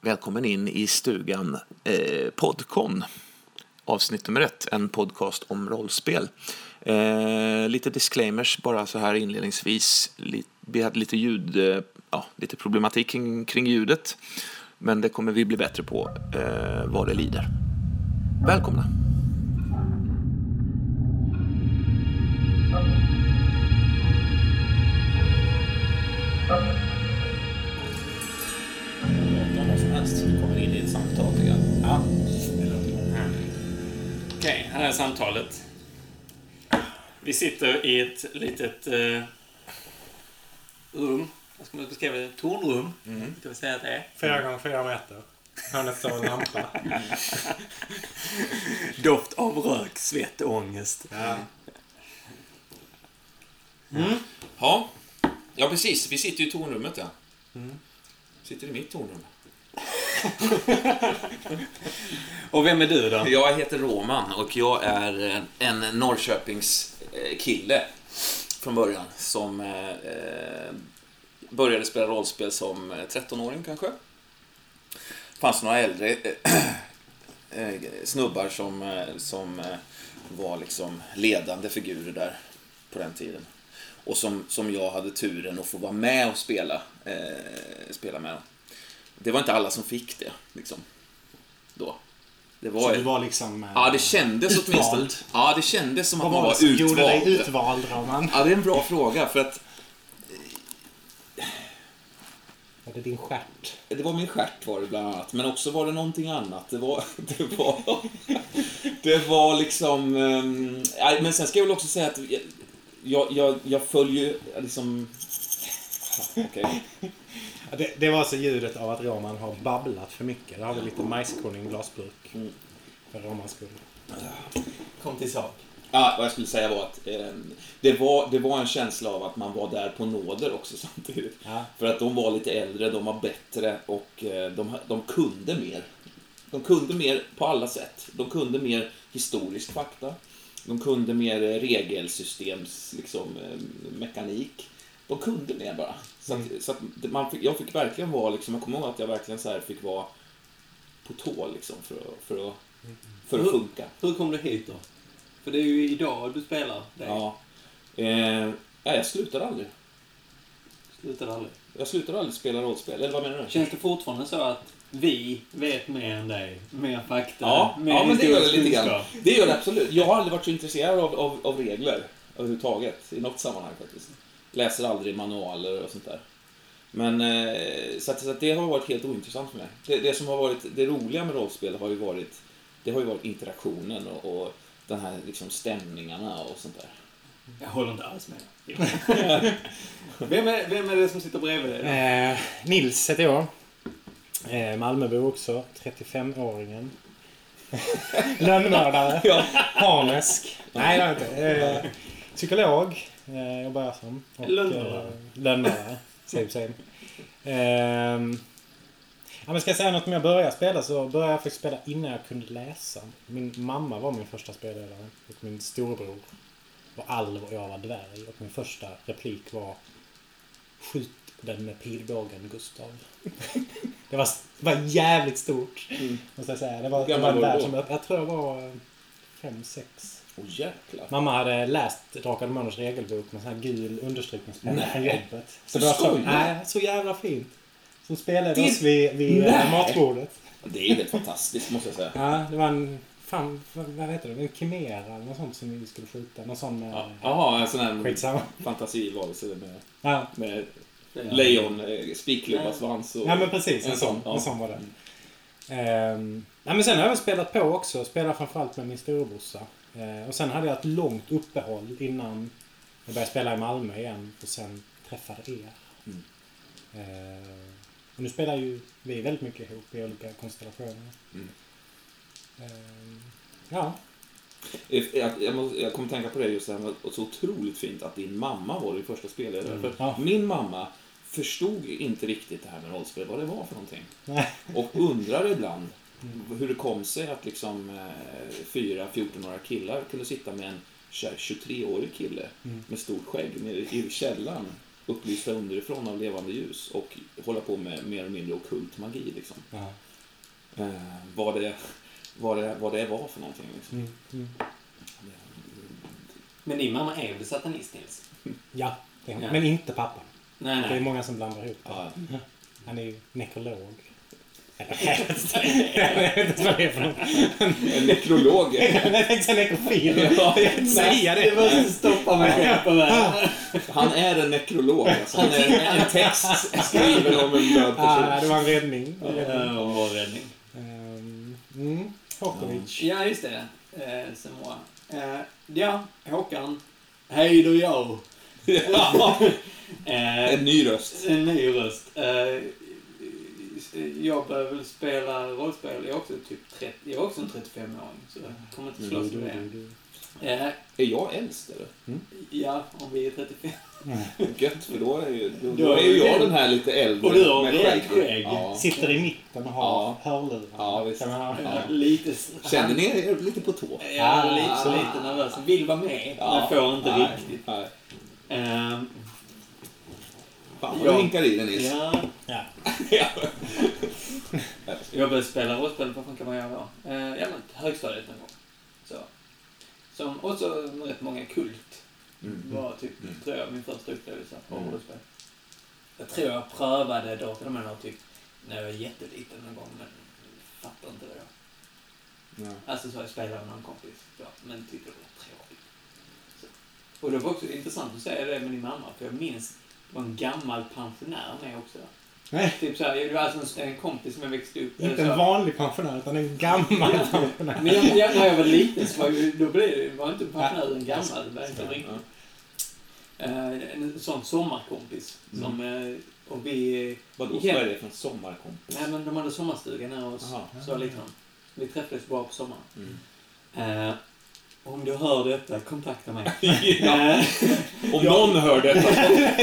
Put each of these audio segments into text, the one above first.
Välkommen in i stugan eh, Podcon. Avsnitt nummer ett, en podcast om rollspel. Eh, lite disclaimers bara så här inledningsvis. Vi hade lite ljud, eh, ja, lite problematik kring, kring ljudet. Men det kommer vi bli bättre på eh, vad det lider. Välkomna! Här är samtalet. Vi sitter i ett litet eh, rum. Vad ska man beskriva det? Tornrum. Mm. Ska vi säga att det är. Fyra gånger fyra meter. Hörnet står en lampa. Doft av rök, svett och ångest. Ja. Mm. Ja. ja, precis. Vi sitter i tornrummet. Ja. Sitter i mitt tornrum. Och vem är du då? Jag heter Roman och jag är en Norrköpings eh, kille från början som eh, eh, började spela rollspel som 13-åring kanske. Det fanns några äldre snubbar som, som var liksom ledande figurer där på den tiden. Och som, som jag hade turen att få vara med och spela, eh, spela med. Det var inte alla som fick det, liksom. Då. Det var, Så du var liksom... eh, Ja, det kändes utvald. åtminstone... Ja, det kändes som att man var var utvald. gjorde dig utvald, Roman? Ja, det är en bra fråga för att Var det din stjärt? det var min stjärt var det bland annat, men också var det någonting annat. Det var... Det var, det var liksom... ja, men sen ska jag väl också säga att jag, jag, jag, följer liksom... Okej. Ja, det, det var alltså ljudet av att Roman har babblat för mycket. Då har vi lite majskorn i en glasburk. Mm. För Romans skull. Kom till sak. Ja, vad jag skulle säga var att eh, det, var, det var en känsla av att man var där på nåder också samtidigt. Ja. För att de var lite äldre, de var bättre och eh, de, de kunde mer. De kunde mer på alla sätt. De kunde mer historisk fakta. De kunde mer eh, regelsystems liksom, eh, mekanik. De kunde mer bara. Så att, så att det- man fick, jag fick verkligen vara, liksom, jag kommer ihåg att jag verkligen så här fick vara på tå liksom, för, att, för, att, för att Mm. funka. Hur kom du hit då? För det är ju idag du spelar. Det Ja. Eh, ja, jag slutade aldrig. slutade aldrig. Jag slutade aldrig spela rollspel, eller vad menar du? Känns det fortfarande så att vi vet mer än dig? Mer fakta? Ja, mer ja men det gör det lite grann. Det gör det absolut. Jag har aldrig varit så intresserad av, av, av regler överhuvudtaget, i något sammanhang faktiskt. Läser aldrig manualer och sånt där. Men, eh, så, att, så att det har varit helt ointressant för mig. Det, det som har varit det roliga med rollspel har ju varit, det har ju varit interaktionen och, och den här liksom stämningarna och sånt där. Jag håller inte alls med. vem, är, vem är det som sitter bredvid dig? Eh, Nils heter jag. Eh, Malmöbo också. 35-åringen. Lönnmördare. Ja. Harnesk. Nej, jag inte. Eh, psykolog. Eh, jobbar jag som. Och, Lönnmördare. Eh, lönnmördare. Same same. Ja, men ska jag säga något om jag började spela så började jag faktiskt spela innan jag kunde läsa. Min mamma var min första spelledare. Och min storebror var alv och jag var dvärg. Och min första replik var Skjut den med pilbågen, Gustav. det, var, det var jävligt stort. Måste jag säga. Det var, det var en värld som jag, jag tror jag var eh, fem, sex. Jäklar. Mamma hade läst Drakar och Demoners regelbok med sån här gul understrykningspenna Nej. från jobbet. Så det var så, nej, så jävla fint. Som spelade Det- oss vid, vid Nej. eh, matbordet. Det är helt fantastiskt måste jag säga. Ja, det var en... Fan, vad heter det? En kimera eller något sånt som vi skulle skjuta. Någon sån... eh, Ja, Jaha, en sån här Skitsamma. fantasivarelse med, Ja, med Ja. lejon, eh, spikklubba, svans och... ja men precis. En, En sån. sån, ja. En sån var det. Ehm, ja, men sen har jag spelat på också. Spelat framförallt med min storebrorsa. Eh, och sen hade jag ett långt uppehåll innan jag började spela i Malmö igen. Och sen träffade er. Mm. Eh, och nu spelar ju vi väldigt mycket ihop i olika konstellationer. Mm. Ehm, ja. Eh, Jag, jag, måste, jag kommer tänka på det just det här med så otroligt fint att din mamma var din första spelledare. Mm. För Ja. min mamma förstod inte riktigt det här med rollspel, vad det var för någonting. Nej. Och undrar ibland. Hur det kom sig att liksom eh, fyra 14-åriga killar kunde sitta med en 23-årig kille Mm. med stort skägg nere i källaren upplysta underifrån av levande ljus och hålla på med mer eller mindre ockult magi. Liksom. Ja. Eh, vad, det, vad, det, vad det var för någonting. Liksom. Mm, mm. Men din mamma är väl satanist, Nils? Ja, det är, Ja. men inte pappa. Nej, Det är nej. många som blandar ihop det. Ja, Han är ju nekrolog. Jag vet inte inte vad det är för något. en nekrolog. Jag tänkte säga nekrofil. Ja. Jag tänkte säga Det det. måste stoppa mig själv på vägen. Han är en nekrolog. Alltså. Han är en text skriven om en död Ah, person. det var en räddning. En räddning. Ja, bra räddning. Um, mm, Hokovic. Ja, just det. Eh, Samoa. Eh, ja, Håkan. Hej då jag. Ja, Eh, en ny röst. en ny röst. Eh, jag börjar väl spela rollspel. Jag är också typ 30, jag är också en 35-åring. Så jag kommer inte slåss med det. Eh, Är jag äldst eller? ja, om vi är 35. Gött, för då är ju, då, Då är ju jag den här lite äldre. Och du har med rejält skägg. skägg. Ja. Sitter i mitten och har Ja. hörlurar. Ja, visst. Ja. Lite... Känner ni er lite på tå? Ja, Ah. lite, lite nervös. Vill vara med, men får inte nej, riktigt. Nej. Ehm, Fan Ja. vad du hinkar i den Nils. ja, Ja. Ja. jag började spela rollspel, vad fan kan man göra då? Uh, ja, men högstadiet någon gång. Så. Som också rätt många kult. Mm. var typ, Mm. tror jag, min första upplevelse på Mm. rollspel. Jag tror jag prövade Drakar och Demoner typ när jag var jätteliten någon gång, men fattade inte det då. Ja. Alltså så jag spelade med någon kompis, ja, men tyckte det var tråkigt. Så. Och det var också intressant att säga det med din mamma, för jag minns det var en gammal pensionär med också. Nej, Typ så här, det var alltså en, kompis som jag växte upp inte en vanlig pensionär utan en gammal pensionär. Men jag, jag, när jag var liten så var ju, då blev det, var inte pensionären en gammal, det var inte Ja. riktigt. Eh, en sån sommarkompis som, eh, och vi, Vadå, vad är det för en sommarkompis? nej men de hade sommarstuga nära oss, Jaha. så liksom. Vi träffades bara på sommaren. Mm. Eh, om du hör detta, kontakta mig. ja. Eh, Om någon hör detta,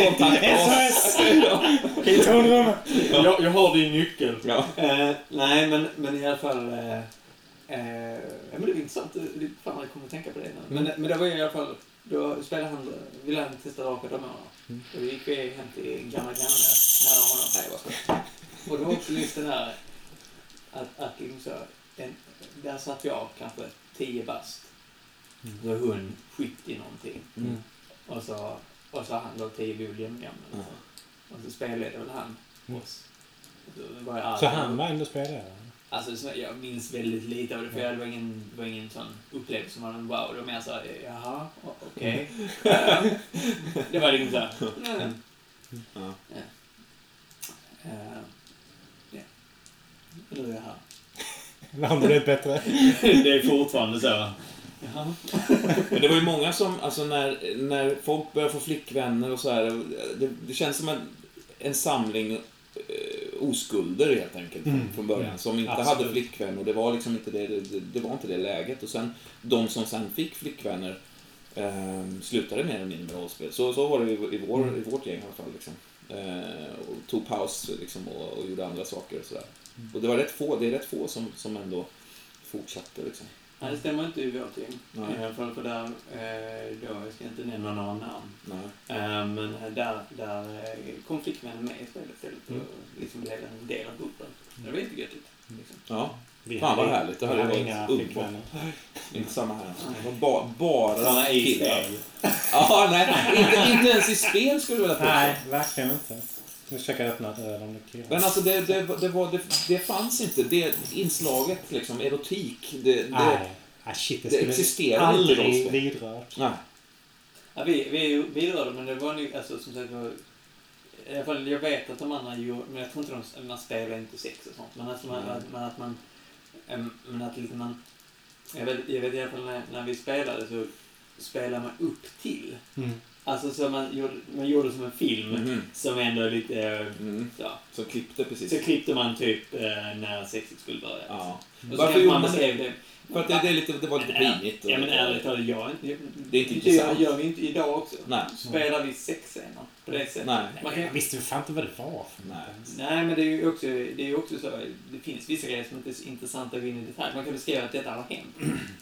kontakta oss. SOS! I tonrummet! jag, jag har din nyckel. Ja. Eh, nej, men, men i alla fall... Eh, eh, men det var intressant. Det- Fan, jag kommer att tänka på det nu. Men, men det var i alla fall... Då spelade han... Ville han testa Drakar och Demoner. Mm. Och då gick vi hem till en gammal granne nära honom. Nej, vad skönt. Och var också just det här att, att liksom så, en, där satt jag kanske 10 bast. Mm. Så hon 70 någonting. Mm. Och så, och så han då 10 bord jämngammal. Ja. Och så spelade väl han Mm. oss. Och så jag han var ändå spelare? Alltså, så jag minns väldigt lite av det, för det var ingen, det var ingen sån upplevelse som var en wow. Det var mer såhär, jaha, okej. Ja. det var liksom såhär, mm. Ja. Ja. Nu är jag här. Eller har det bättre? det är fortfarande så. Men det var ju många som, alltså när, när folk börjar få flickvänner och så här, det, det känns som en, en samling eh, oskulder helt enkelt från, Mm. från början. Som inte Absolut. hade flickvän och det var liksom inte det, det, det var inte det läget. Och sen de som sen fick flickvänner eh, slutade mer eller mindre med rollspel. Så, så var det i, i, vår, Mm. i vårt gäng i alla fall. Liksom. Eh, och tog paus liksom, och, och gjorde andra saker. Och, så där. Mm. och det var rätt få, det är rätt få som, som ändå fortsatte. Liksom. Nej, det stämmer inte i vårt gäng. Nej. I alla fall för där, eh, då, jag ska inte nämna några namn. Nej. Eh, men där, där eh, kom flickvännen med i spelet istället Mm. och liksom blev en del av gruppen. Det var jättegöttigt. Liksom. Ja, Vi Fan, vad härligt. Det hade varit inga flickvänner. inte samma här. Det var ba, bara killar. Ja, nej, inte, inte ens i spel skulle jag vilja påstå. Nej, verkligen inte. Nu försöker jag öppna ett öl om det killar. Men alltså det, det, det, var, det, det fanns inte. Det inslaget, liksom, erotik, det... det Nej, ah, shit. Det, det existerar inte i aldrig vidrört. nej. Ja, vi, vi vidrörde, men det var nog, alltså som sagt var, i alla fall, jag vet att de andra gjorde, men jag tror inte de, man spelar inte sex och sånt, men alltså man, att, man, att man, men att liksom man, jag vet, jag vet i alla fall när, när vi spelade så spelade man upp till. Mm. Alltså så man gjorde, man gjorde som en film Mhm. som ändå är lite, Mm. ja. Så klippte precis. Så klippte man typ eh, när sexet skulle börja. Ja. Och så Varför gjorde man man det? det. För att det, det, är lite, det var lite pinigt. Ja men ärligt talat, jag, jag, Det är inte det intressant. gör vi inte idag också. Nej. Spelar vi sexscener. på det sättet. Nej. Man kan, Jag visste fan inte vad det var för Nej. Nej, men det är ju också, det är ju också så. Det finns vissa grejer som inte är så intressanta att gå in i detalj. Man kan beskriva att detta har hänt.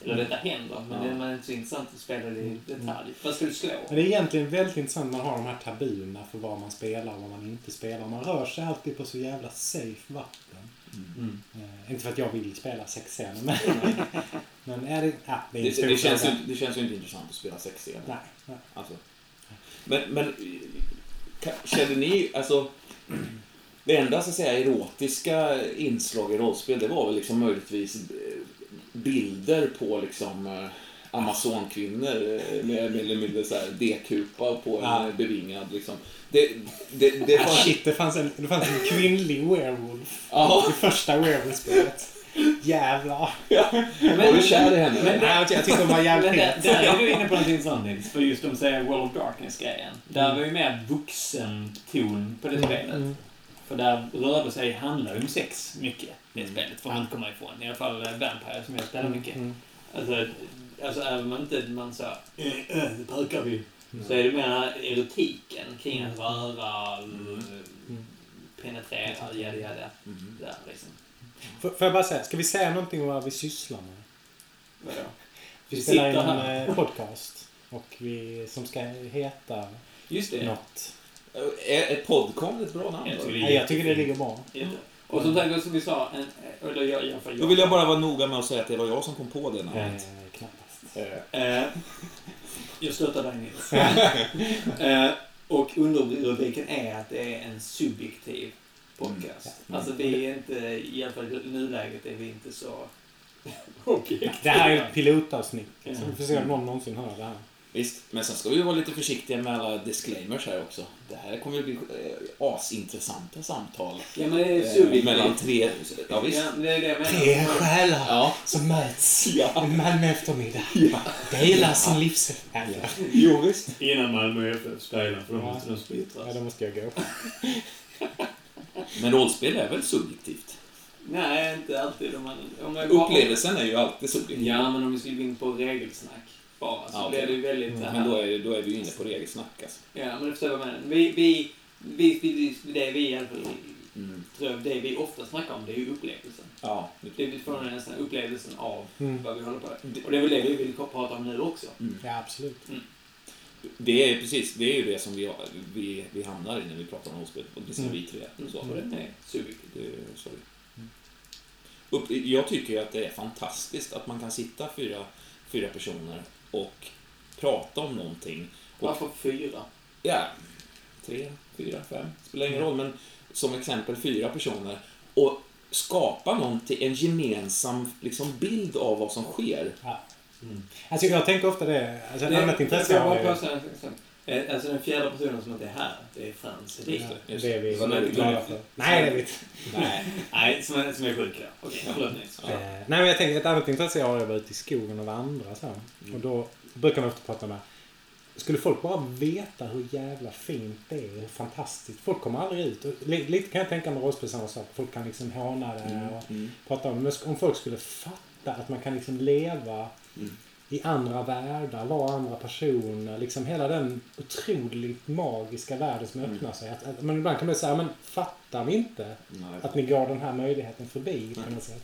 Eller detta händer. Men Ja. det är inte så intressant att spela det i detalj. Vad ska du slå? Men det är egentligen väldigt intressant när man har de här tabuna för vad man spelar och vad man inte spelar. Man rör sig alltid på så jävla safe vatten. Mm. Eh, inte för att jag vill spela sexscener, men... men är det... Ja, det är Det, det, känns ju, det känns ju inte intressant att spela sexscener. Nej, nej. Alltså. Men, men kände ni, alltså det enda så att säga erotiska inslag i rollspel det var väl liksom möjligtvis eh, bilder på liksom eh, Amazonkvinnor eh, med mer eller mindre så här D-kupa på en Ja. eh, bevingad liksom. Det, det, det Ah, var... shit, det fanns, en, det fanns en kvinnlig werewolf Ja, i första werewolf-spelet. Jävlar. var du kär i henne? Men- Nej, jag tyckte hon var Men jävligt där, het. där är du inne på någonting sånt Nils. För just de säger World of Darkness-grejen. Där var ju mer vuxen ton på det spelet. Mm. För där rörde sig, handlar ju om sex mycket, det spelet. Får man inte komma ifrån. I alla fall eh, Vampire som jag spelar mycket. Mm. Alltså, alltså även om man inte man så äh, äh, nu pökar vi. Så är det mer erotiken kring att röra, eh, penetrera, jada jada. Mhm. Där liksom. Får får jag bara säga, ska vi säga någonting om vad vi sysslar med? Vadå? Vi Vi spelar in en eh, podcast. Och vi, som ska heta Just det. något. Är ett podcast ett bra namn? Jag tycker det är jag tycker det ligger bra. Jätte. Och som som vi sa, en, eller jag, jag, jag, Då vill jag bara vara noga med att säga att det var jag som kom på det namnet. Eh, Eh, jag stöttar dig Nils. eh, och underrubriken är att det är en subjektiv podcast. Mm. Alltså vi är inte, i alla fall i nuläget är vi inte så objektiva. Det här är ett pilotavsnitt. Så vi får se om någon någonsin hör det här. Visst, men sen ska vi vara lite försiktiga med alla disclaimers här också. Det här kommer ju bli eh, asintressanta samtal. Ja men det är Eh, mellan tre... Ja, visst. Ja, det är det jag menar. Tre själar Ja. som möts Ja. en Malmö eftermiddag. ja. Delar sin livs... Ja, Jo, visst. Innan Malmö FF spelar, för då måste de splittras. ja, då måste jag gå. Men rollspel är väl subjektivt? Nej, inte alltid. Om man, om man Upplevelsen är ju alltid subjektiv. Ja, men om vi skulle gå in på regelsnack bara så Ja, blir det ju väldigt Mm, här. Men då är, då är vi ju inne på regelsnack alltså. Ja, men du förstår vad jag menar. Vi, vi, vi, vi, det vi i alla fall Mm. tror jag, det vi ofta snackar om, det är ju upplevelsen. Ja. Det vi får nästan upplevelsen av Mm. vad vi håller på med. Och det är väl det vi vill prata om nu också. Ja, absolut. Det är precis, det är ju det som vi, vi, vi hamnar i när vi pratar om det ser Mm. vi tre. Så, Och det är subjektivt. det, så är det. Upp, jag tycker ju att det är fantastiskt att man kan sitta fyra, fyra personer och prata om någonting. Och, Varför fyra? ja, tre, fyra, fem, spelar ingen roll. Men som exempel fyra personer. Och skapa någonting, en gemensam liksom, bild av vad som sker. Ja. Mm. Alltså jag tänker ofta det, alltså ett Det- annat intresse jag har bara Eh, Alltså den fjärde personen som inte är här, det är Frans Hedin. Just det är vi Som är glada för. Nej, det är vi inte. Nej. Nej, som är, som är sjuk då. Okej, förlåt Nils. Ja. Eh, Nej, men jag tänker ett annat intresse jag har är att vara ute i skogen och vandra så. Mm. Och då brukar man ofta prata med skulle folk bara veta hur jävla fint det är, hur fantastiskt. Folk kommer aldrig ut. Lite kan jag tänka mig rollspel samma sak. Folk kan liksom håna det och Mm. prata om det. Men om folk skulle fatta att man kan liksom leva Mm. I andra världar, vara andra personer. Liksom hela den otroligt magiska världen som Mm. öppnar sig. Att, att, men ibland kan man säga, men fattar vi inte Nej. att ni går den här möjligheten förbi på Nej. något sätt?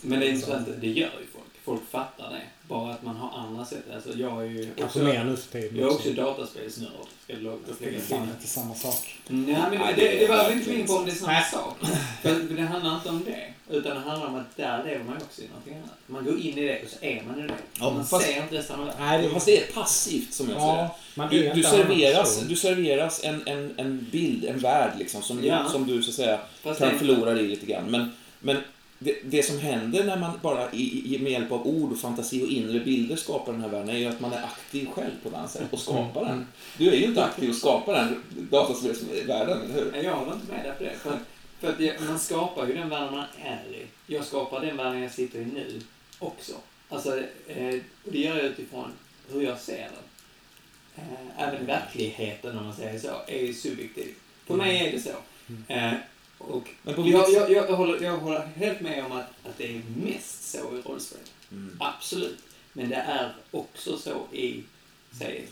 Men det är intressant, det gör ju folk. Folk fattar det. Bara att man har andra sätt. Alltså jag är ju Kanske mer nu för tiden Jag är också dataspelsnörd. Ska jag lov- Det är fan inte samma sak. Ja, men det, det, det var vi inte inne på om det är samma Nej. sak. För det handlar inte om det. Utan det handlar om att där lever man också i någonting annat. Man går in i det och så är man i det. Ja, man fast- ser inte det. Nej, det Fast det är passivt som jag säger. Ja, man är Du, du, serveras, du serveras en, en, en bild, en värld liksom, som, Ja. som du så att säga Fast kan det- förlora dig i lite grann. Men, men det, det som händer när man bara i, i, med hjälp av ord och fantasi och inre bilder skapar den här världen är ju att man är aktiv själv på sätt och skapar Mm. den. Du är ju inte aktiv och skapar den dataspelsvärlden, eller hur? Jag håller inte med dig på det. För, för att det, man skapar ju den världen man är i. Jag skapar den världen jag sitter i nu också. Alltså, eh, och det gör jag utifrån hur jag ser den. Eh, även verkligheten, om man säger så, är ju subjektiv. För mig är det så. Eh, och Men på jag, jag, jag, håller, jag håller helt med om att, att det är mest så i rollspel. Mm. Absolut. Men det är också så i, säg,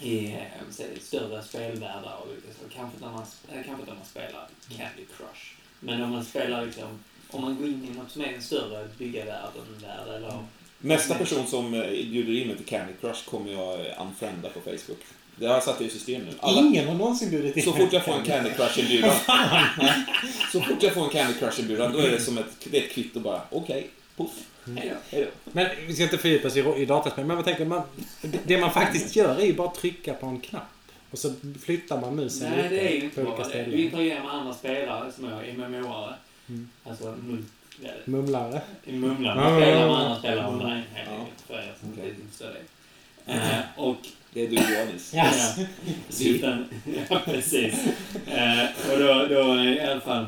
i eh, säg, större spelvärldar och så. Kanske när man, eh, kanske när man spelar Candy Crush. Men om man spelar liksom, om man går in i något som är en större bygga världen-värld eller... Nästa person som eh, bjuder in mig till Candy Crush kommer jag unfrienda på Facebook. Det har jag satt i system nu. Alla, Ingen har någonsin bjudit in så fort jag får en Candy Crush-inbjudan. så fort jag får en Candy Crush-inbjudan, då är det som ett, det är ett kvitto bara. Okej, puff, Hej då. hej då. Men vi ska inte fördjupa oss i, i dataspel. Men vad tänker man? Det man faktiskt gör är ju bara att trycka på en knapp. Och så flyttar man musen Nej, det är ju lite inte bara det. Du interagerar med andra spelare som är MMO-are. Mm. Alltså mul- ja, Mumlare. mumlar. Ja, Man spelar med andra spelare online helt enkelt. För er som Okej. inte förstår det. Eh, och Det är du. Yes. Ja, syften. Ja, precis. Eh, och då, då i alla fall...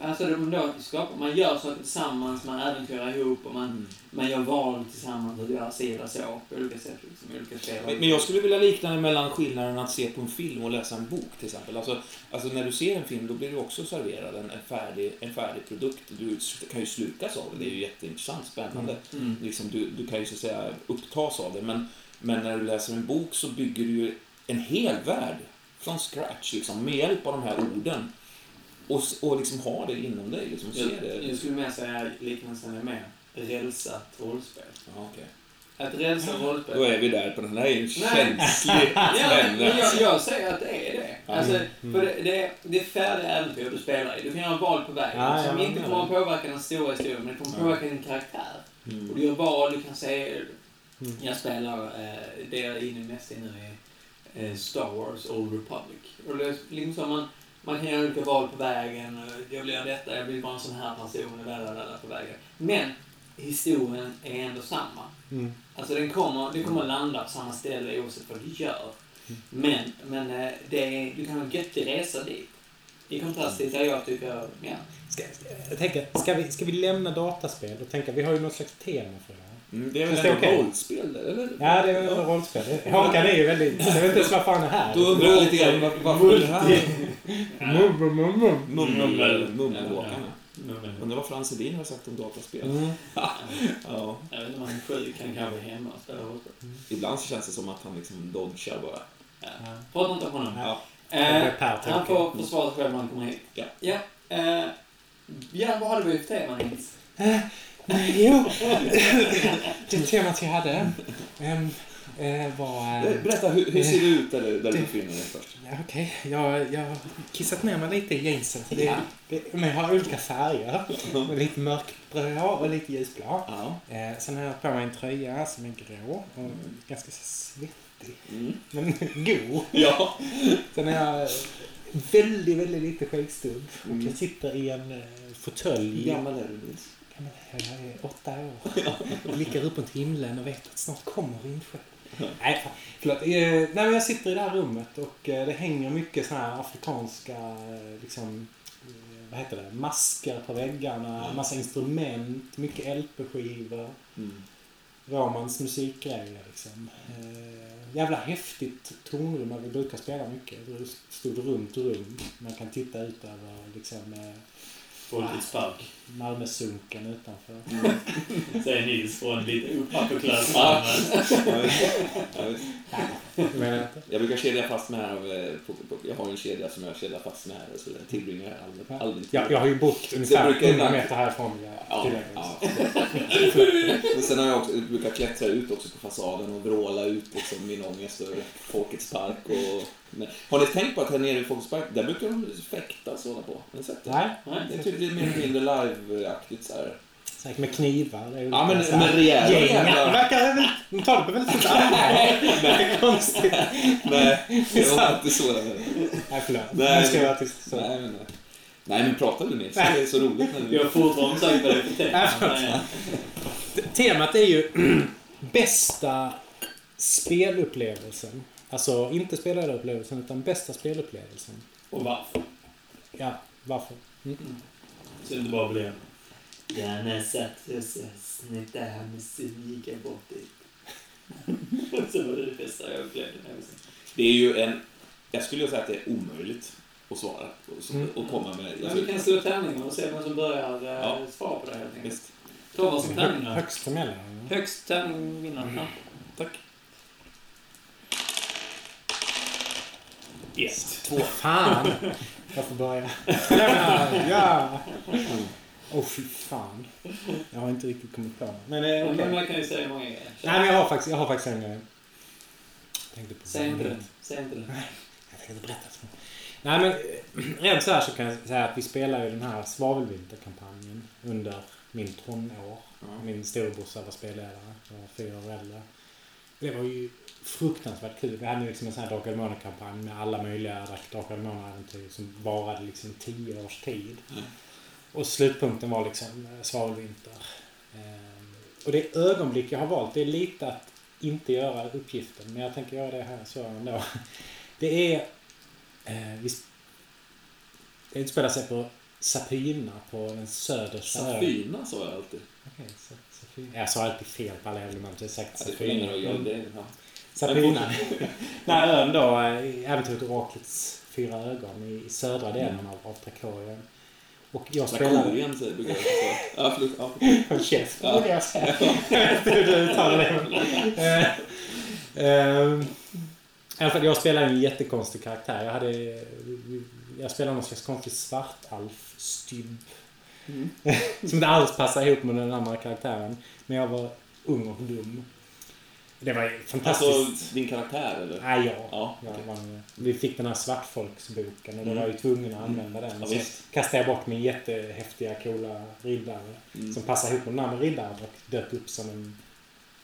Alltså då, då skapar, man gör saker tillsammans, man äventyrar ihop och man, Mm. man gör val tillsammans och gör si eller så på olika sätt. Liksom, olika spel. Men men jag skulle vilja likna det mellan skillnaden att se på en film och läsa en bok till exempel. Alltså, alltså när du ser en film då blir du också serverad en, en, färdig, en färdig produkt. Du kan ju slukas av det, det är ju jätteintressant, spännande. Mm. Liksom, du, du kan ju så att säga upptas av det. Men, men när du läser en bok så bygger du ju en hel värld från scratch liksom, med hjälp av de här orden. Och, och liksom ha det inom dig. Liksom, Jag, det. jag skulle mer säga liknelsen är mer rälsat rollspel. Ja, okej. Att rälsa rollspel... Då är vi där på den här är känslig Ja, jag, jag säger att det är det. Ja. Alltså, Mm. för det, det, är, det är färdiga äventyr du spelar i. Du kan göra val på vägen Ja, som ja, inte ja. kommer att påverka den stora historien, men det kommer Ja. påverka din karaktär. Och Mm. du gör val, du kan se... Mm. Jag spelar, eh, det jag är inne mest i nu är eh, Star Wars Old Republic. Och det är liksom så man, man kan göra olika val på vägen. och Jag vill göra detta, jag vill vara en sån här person och där, där, där på vägen. Men historien är ändå samma. Mm. Alltså den kommer, du kommer landa på samma ställe oavsett vad du gör. Men, men eh, det är, du kan ha en göttig resa dit. I kontrast till det jag tycker, ja. Ska, jag tänker, ska, vi, ska vi lämna dataspel och tänka, vi har ju något slags tema för det. Mm, det är väl det ändå okej? rollspel, eller? Ja, det är väl rollspel. Håkan är ju väldigt... Jag vet inte ens varför han är här. Då undrar jag lite grann varför, det här... Mum, mum, mum, mum. Mummel, mummelåkarna. Men, Undrar vad Frans Hedin har sagt om dataspel. Mm. Ja. jag vet inte om han är sjuk, han kanske är hemma och spelar rollspel. Ibland så känns det som att han liksom dodgar bara. Ja. Prata inte om honom. Ja. Eh, han får försvara sig själv när han kommer hit. Ja. Ja, eh, ja vad hade vi för tema Nils? Jo, det temat jag hade ehm, eh, var... Eh, eh, Berätta, hur, hur ser det ut där, du- där du befinner dig först? Okej, jag, jag har kissat ner mig lite i jeansen. Det, Ja. det, men jag har olika färger. Med lite mörkblå och lite ljusblå. Ja. Eh, sen har jag på mig en tröja som är grå och ganska så svettig. Mm. Men god. Ja. Sen har jag väldigt, väldigt lite skäggstubb. Och Mm. jag sitter i en fåtölj. Hur gammal är du Nils? Men Jag är åtta år. Jag blickar upp mot himlen och vet att snart kommer rymdskepp. Nej, förlåt. Eh, Nej, men jag sitter i det här rummet och eh, det hänger mycket såna här afrikanska, eh, liksom, vad heter det, masker på väggarna, massa instrument, mycket LP-skivor. Mm. Ramans musikgrejer liksom. Eh, jävla häftigt tonrum vi brukar spela mycket. Det stod runt rum. Man kan titta ut över liksom eh, Folkets park. Malmösunken utanför. Säger Nils från lite visst. Jag brukar kedja fast mig här. eh, Jag har ju en kedja som jag kedjar fast mig här. Så jag tillbringar jag aldrig, aldrig Ja, jag har ju bott Så ungefär jag brukar 100 ibland- meter härifrån. Ja, ja. Men sen har jag också, jag brukar klättra ut också på fasaden och vråla ut liksom min ångest över Folkets park. Och, men, har ni tänkt på att här nere i Folkets park, där brukar de fäktas och hålla på? Har ni sett det? Nej, Det är lite mer eller mindre live-aktigt så här. säkert med knivar. Det är Ja, men så här med rejäla gäng. jävla- verkar väl... De tar det på väldigt stort allvar. Det är konstigt. Nej, det var inte så. Nej, Nej, förlåt. Nej, Nu ska jag men- vara tyst. Så. nej, men, nej, men prata du Nils. Det är så roligt när Jag har fortfarande sagt vad det är. Temat är ju bästa spelupplevelsen. Alltså inte spelarupplevelsen utan bästa spelupplevelsen. Och varför? Ja, varför? Mm. Så det bara blir... Gärna satt och så snett där musik gick jag bort dit. så var det det bästa jag upplevde någonsin. Det är ju en... Jag skulle säga att det är omöjligt att svara och, så- Mm. och komma med... Men vi kan slå tärningar och se vem som börjar eh, Ja. svara på det helt enkelt. Visst. Ta varsin tärning. Högst emellan. Högst tärning vinner. Ja. Tack. Ett. Två. Fan! Jag får börja. Ja! ja. Åh oh, fy fan. Jag har inte riktigt kommit på Men eh, okej. Men man kan ju säga många grejer. Nej men jag har faktiskt, jag har faktiskt en grej. Tänkte på Säg inte det. Säg inte det. Jag tänkte berätta. Så. Nej men eh, rent så här så kan jag säga att vi spelar ju den här svavelvinterkampanjen under min tonår. Ja. Min storebrorsa var spelledare. Jag var fyra år äldre. Det var ju fruktansvärt kul. Vi hade liksom en sån här Drakar Demoner-kampanj med alla möjliga Drakar Demoner-äventyr som varade liksom tio års tid. Mm. Och slutpunkten var liksom eh, svavelvinter. Ehm, och det ögonblick jag har valt, det är lite att inte göra uppgiften. Men jag tänker göra det här så ändå. Det är... Eh, det utspelar sig på Sapina på den södersta ön. Safina sa jag alltid. Okej, så, Sapina. Jag sa alltid fel på alla evenemang, så jag har sagt Ja, det Sapina. Men- Det, ja. Sapina. Här ön då, eh, äventyret Oraklets fyra ögon i i södra delen av, av Trakorien. Och jag spelar... Trakorien säger säga. Ja, förlåt. Ja. Håll käft, Ja. borde jag säga. Du uttalar det. Eh, ehm, I alla fall, jag spelar en jättekonstig karaktär. Jag hade... Jag spelade någon slags konstig svartalf-stybb. Mm. Som inte alls passar ihop med den andra karaktären. Men jag var ung och dum. Det var ju fantastiskt. Alltså, din karaktär eller? Nej, ja. Ja, Ja, okej. man, vi fick den här svartfolksboken och då Mm. var jag ju tvungen att använda den. Ja, så visst. kastade jag bort min jättehäftiga, coola riddare Mm. som passade ihop med den andra riddaren och dök upp som en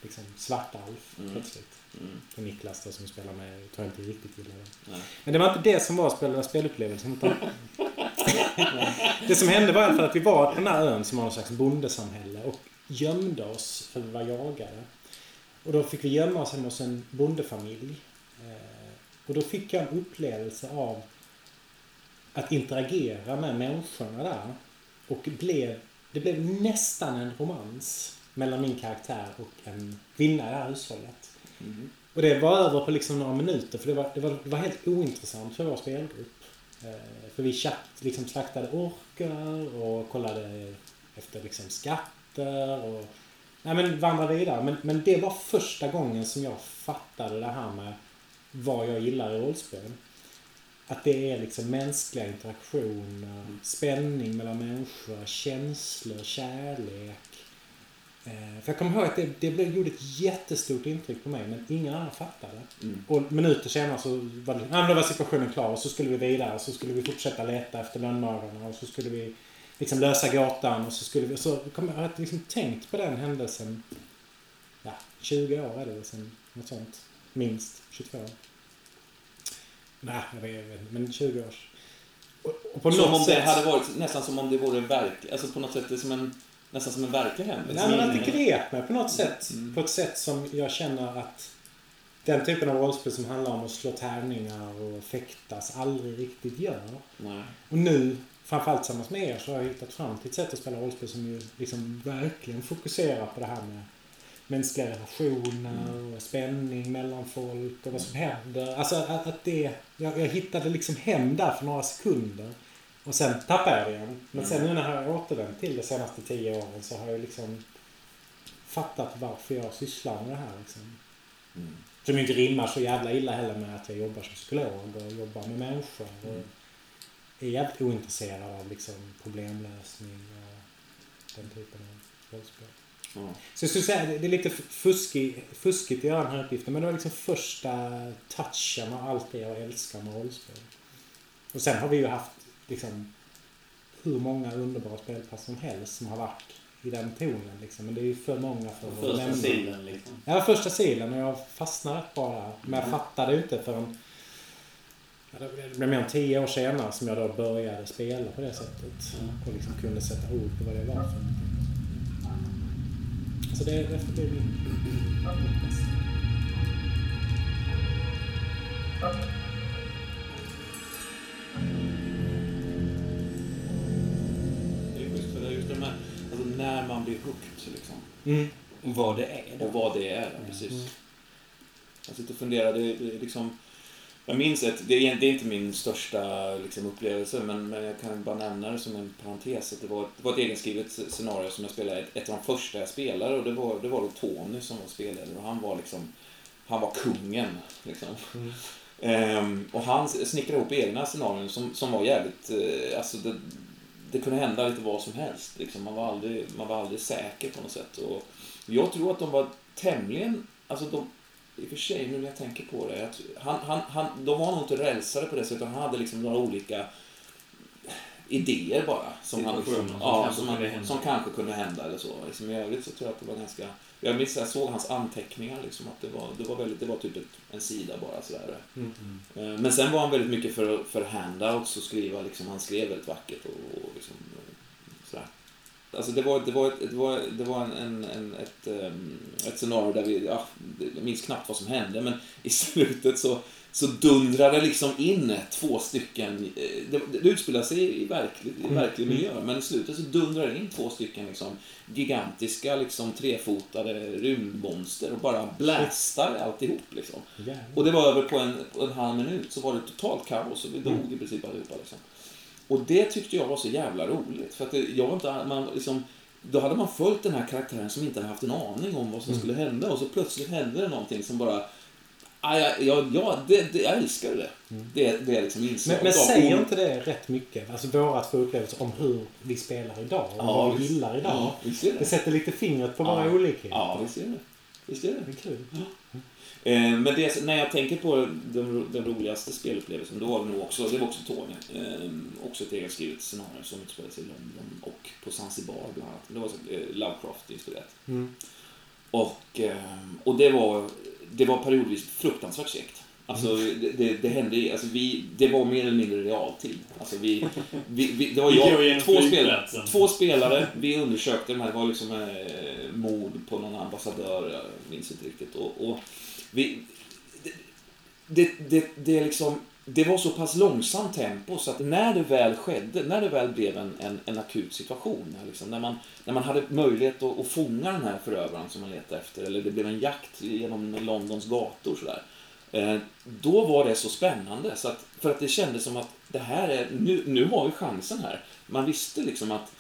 liksom, svartalf Mm. plötsligt. Mm. Och Niklas då, som spelar med tror jag inte riktigt gillade det. Nej. Men det var inte det som var spela- spelupplevelsen. Utan det som hände var i alla fall att vi var på den här ön som var någon slags bondesamhälle och gömde oss för vi var jagade. Och då fick vi gömma oss hos en bondefamilj. Eh, Och då fick jag en upplevelse av att interagera med människorna där. Och blev, det blev nästan en romans mellan min karaktär och en kvinna i det här hushållet. Mm. Och det var över på liksom några minuter för det var, det var, det var helt ointressant för vår spelgrupp. Eh, för vi chatt, liksom slaktade orker och kollade efter liksom skatter och nej, men vandrade vidare. Men, men det var första gången som jag fattade det här med vad jag gillar i rollspel. Att det är liksom mänskliga interaktioner, spänning mellan människor, känslor, kärlek. Eh, För jag kommer ihåg att det, det blev, gjorde ett jättestort intryck på mig men ingen annan fattade. Mm. Och minuter senare så var, det, då var situationen klar och så skulle vi vidare och så skulle vi fortsätta leta efter lönnmördarna och så skulle vi liksom lösa gåtan och så skulle vi... Så kom, jag har liksom tänkt på den händelsen ja, 20 år är det sen, något sånt. Minst 22 år. Nej, jag vet, inte, men 20 år. Och, och på Som om något det sätt... hade varit nästan som om det vore verkligt, alltså på något sätt det är som en, nästan som en verklig händelse. Nej, men att det grep mig på något sätt. Mm. På ett sätt som jag känner att den typen av rollspel som handlar om att slå tärningar och fäktas aldrig riktigt gör. Nej. Och nu, framförallt tillsammans med er, så har jag hittat fram till ett sätt att spela rollspel som ju liksom verkligen fokuserar på det här med mänskliga relationer och spänning mellan folk och vad som händer. Alltså att, att det... Jag, jag hittade liksom hem där för några sekunder. Och sen tappade jag det igen. Men sen nu när jag har återvänt till de senaste tio åren så har jag liksom fattat varför jag sysslar med det här. Liksom. Mm. Som inte rimmar så jävla illa heller med att jag jobbar som psykolog och jobbar med människor. Och Mm. Är jävligt ointresserad av liksom problemlösning och den typen av rollspel. Ja. Så jag skulle säga att det är lite fuskig, fuskigt att göra den här uppgiften men det var liksom första touchen av allt det jag älskar med rollspel. Och sen har vi ju haft liksom hur många underbara spelpass som helst som har varit i den tonen liksom. Men det är ju för många för att Första nämna. sidan liksom. Ja, första silen och jag fastnade rätt bra där. Men jag fattade ju inte förrän... Det blev mer än tio år senare som jag då började spela på det sättet. Och liksom kunde sätta ord på vad det var för. Så det, är för det är just alltså när man blir hooked liksom. Mm. Och vad det är Och vad det är, precis. Mm. Jag sitter och funderar, det, det är liksom... Jag minns ett, det är, det är inte min största liksom, upplevelse, men, men jag kan bara nämna det som en parentes. Att det, var, det var ett egenskrivet scenario som jag spelade, ett, ett av de första jag spelade, och det var, det var då Tony som var spelare. Och han var liksom, han var kungen. Liksom. Mm. Ehm, och han snickrade ihop egna scenarion som, som var jävligt... Eh, alltså det, det kunde hända lite vad som helst. Liksom. Man, var aldrig, man var aldrig säker på något sätt. Och jag tror att de var tämligen... Alltså de, I och för sig, nu när jag tänker på det. Tror- han, han, han, de var nog inte rälsade på det sättet, utan han hade liksom några olika idéer bara. Som, han, som ja, kanske som, han, som kanske kunde hända eller så. Liksom, I övrigt så tror jag att det var ganska... Jag minns jag såg hans anteckningar, liksom, att det var, det var, väldigt, det var typ ett, en sida bara. Sådär. Mm. Men sen var han väldigt mycket för, för handouts och skriva, liksom, han skrev väldigt vackert och, och liksom. Alltså det var, det var, ett, det var, det var en, en, en, ett, ehm, ett scenario där vi, ja, jag minns knappt vad som hände, men i slutet så, så dundrade liksom in två stycken, eh, det, det utspelar sig i verklig, i verklig miljö, men i slutet så dundrade in två stycken liksom gigantiska, liksom trefotade rymdmonster och bara blästar alltihop liksom. Och det var över på en, på en halv minut så var det totalt kaos och vi dog i princip allihopa. Liksom. Och det tyckte jag var så jävla roligt. För att det, jag var inte, man, liksom, då hade man följt den här karaktären som inte hade haft en aning om vad som skulle hända och så plötsligt hände det någonting som bara... Ja, ja, ja, ja det, det, jag älskar det. Det, det är liksom inslaget Men, men säger inte det rätt mycket? Alltså få upplevelser om hur vi spelar idag och Ja, vad vi gillar idag. Ja, Det det. sätter lite fingret på våra Ja. olikheter. Ja, visst är det. Visst är det. Det är kul. Eh, men det, när jag tänker på den, den roligaste spelupplevelsen, då var det nog också, det var också Tony. Eh, också ett eget skrivet scenario som utspelade sig i London och på Zanzibar bland annat. Det var så, eh, Lovecraft-inspirerat. Mm. Och, eh, och det var, det var periodvis fruktansvärt segt. Alltså, det, det, det hände i- alltså vi, det var mer eller mindre realtid. Alltså vi, vi, vi, det var jag, två, spel, flygplatsen. två spelare, vi undersökte de här, det var liksom eh, mord på någon ambassadör, jag minns inte riktigt. Och, och vi, det, det, det, det, liksom, det var så pass långsamt tempo så att när det väl skedde, när det väl blev en, en, en akut situation, liksom, när, man, när man hade möjlighet att, att fånga den här förövaren som man letade efter, eller det blev en jakt genom Londons gator sådär. Eh, då var det så spännande, så att, för att det kändes som att det här är, nu, nu har vi chansen här. Man visste liksom att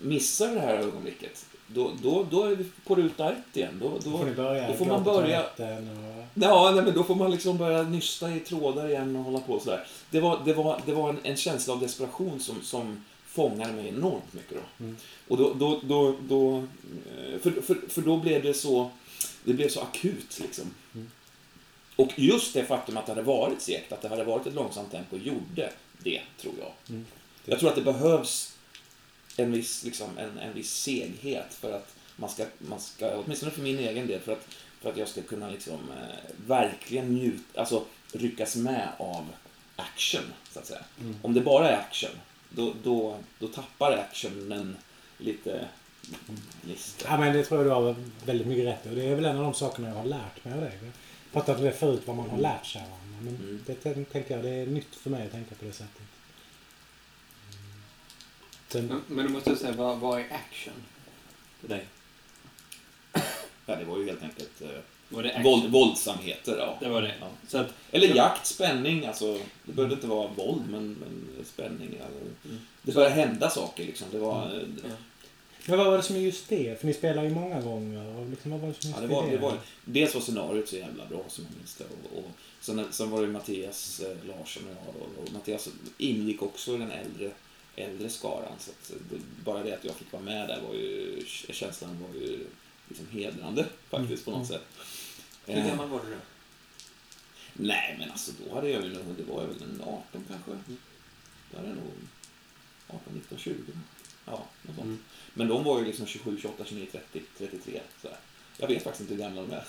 missar vi det här ögonblicket, då, då, då är vi på ruta ett igen. Då, Då får börja då får man börja och... Ja, nej, men då får man liksom börja nysta i trådar igen och hålla på sådär. Det var, det var, det var en, en känsla av desperation som, som fångade mig enormt mycket då. Mm. Och då, då, då, då eh, för, för, för då blev det så, det blev så akut liksom. Mm. Och just det faktum att det hade varit segt, att det hade varit ett långsamt tempo, gjorde det, tror jag. Mm. Jag tror att det behövs en viss, liksom, en, en viss seghet för att man ska, man ska, åtminstone för min egen del, för att, för att jag ska kunna liksom, eh, verkligen njuta, alltså ryckas med av action, så att säga. Mm. Om det bara är action, då, då, då tappar actionen lite gnista. Ja, men det tror jag du har väldigt mycket rätt i. Och det är väl en av de sakerna jag har lärt mig av dig. Har pratat om det förut, vad man har lärt sig av varandra. Men Mm. det tän- tänker jag, det är nytt för mig att tänka på det sättet. Sen, Men, du måste säga, vad, vad är action? För dig? Ja, det var ju helt enkelt eh, Var det action? våld, våldsamheter. Ja. Det var det. Ja. Så att, Eller jakt, spänning, alltså. Det behövde inte vara våld, men, men spänning. Alltså. Mm. Det började hända saker liksom. Det var... eh, ja. men vad var det som är just det? För ni spelar ju många gånger. Och liksom, vad var det som Ja, just det var, det? det var, dels var scenariot så jävla bra som jag minns det. Och, och sen, sen var det Mattias eh, Larsson och jag. Och, och Mattias ingick också i den äldre, äldre skaran. Så att det, bara det att jag fick vara med där var ju, känslan var ju liksom hedrande faktiskt på något Mm. sätt. Hur Eh, gammal var du då? Nej, men alltså då hade jag ju nog, det var jag väl en 18 kanske. Då hade jag nog 18, 19, 20. Ja, något sånt. Mm. Men de var ju liksom 27, 28, 29, 30, 33. Sådär. Jag vet faktiskt inte hur gamla de är.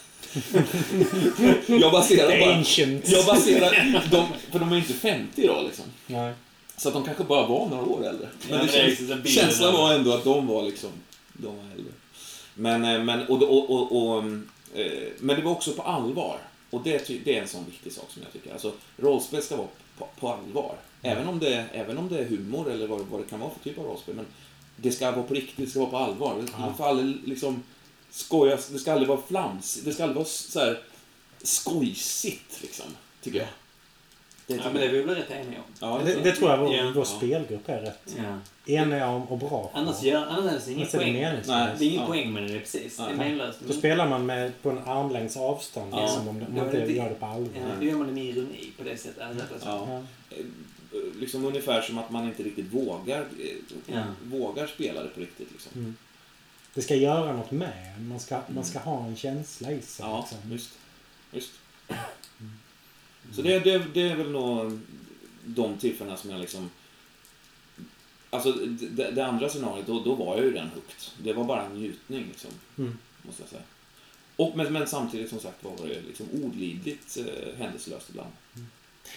jag baserar bara... ancient. Jag baserar... De, för de är ju inte 50 idag liksom. Nej. Så att de kanske bara var några år äldre. Ja, Men men det är känns, liksom känslan var ändå att de var liksom... De var äldre. Men, eh, men, och, och, och, och, eh, men det var också på allvar. Och det, det är en sån viktig sak som jag tycker. Alltså, rollspel ska vara på, på allvar. Även om, det, även om det är humor eller vad, vad det kan vara för typ av rollspel. Men det ska vara på riktigt, det ska vara på allvar. Det, Ja. får aldrig liksom skojas, det ska aldrig vara flams. Det ska aldrig vara så här skojsigt, liksom, tycker jag. Det, Ja, men det är vi väl rätt eniga om. ja, Det, det tror jag vår, Ja. vår Ja. spelgrupp är rätt Ja. eniga om och bra på. Annars, gör, annars är det ingen Annars är det poäng. meningslöst. Nej. Det är ingen Ja. poäng med det, precis. Det är menlöst. Då spelar man med, på en armlängds avstånd Ja. liksom, om det- man det inte det- gör det på allvar. Ja, då gör man det med ironi på det sättet. Alltså, alltså. Ja. Ja. Eh, Liksom ungefär som att man inte riktigt vågar, eh, Ja. vågar spela det på riktigt. Liksom. Mm. Det ska göra något med. Man ska, man ska ha en känsla i sig. Ja, liksom. just. just. Så det, det, det är väl nog de tillfällena som jag liksom... Alltså det, det andra scenariot, då, då var jag ju redan hooked. Det var bara en njutning, liksom, Mm. måste jag säga. Och, men, men samtidigt som sagt var det liksom olidligt eh, händelselöst ibland.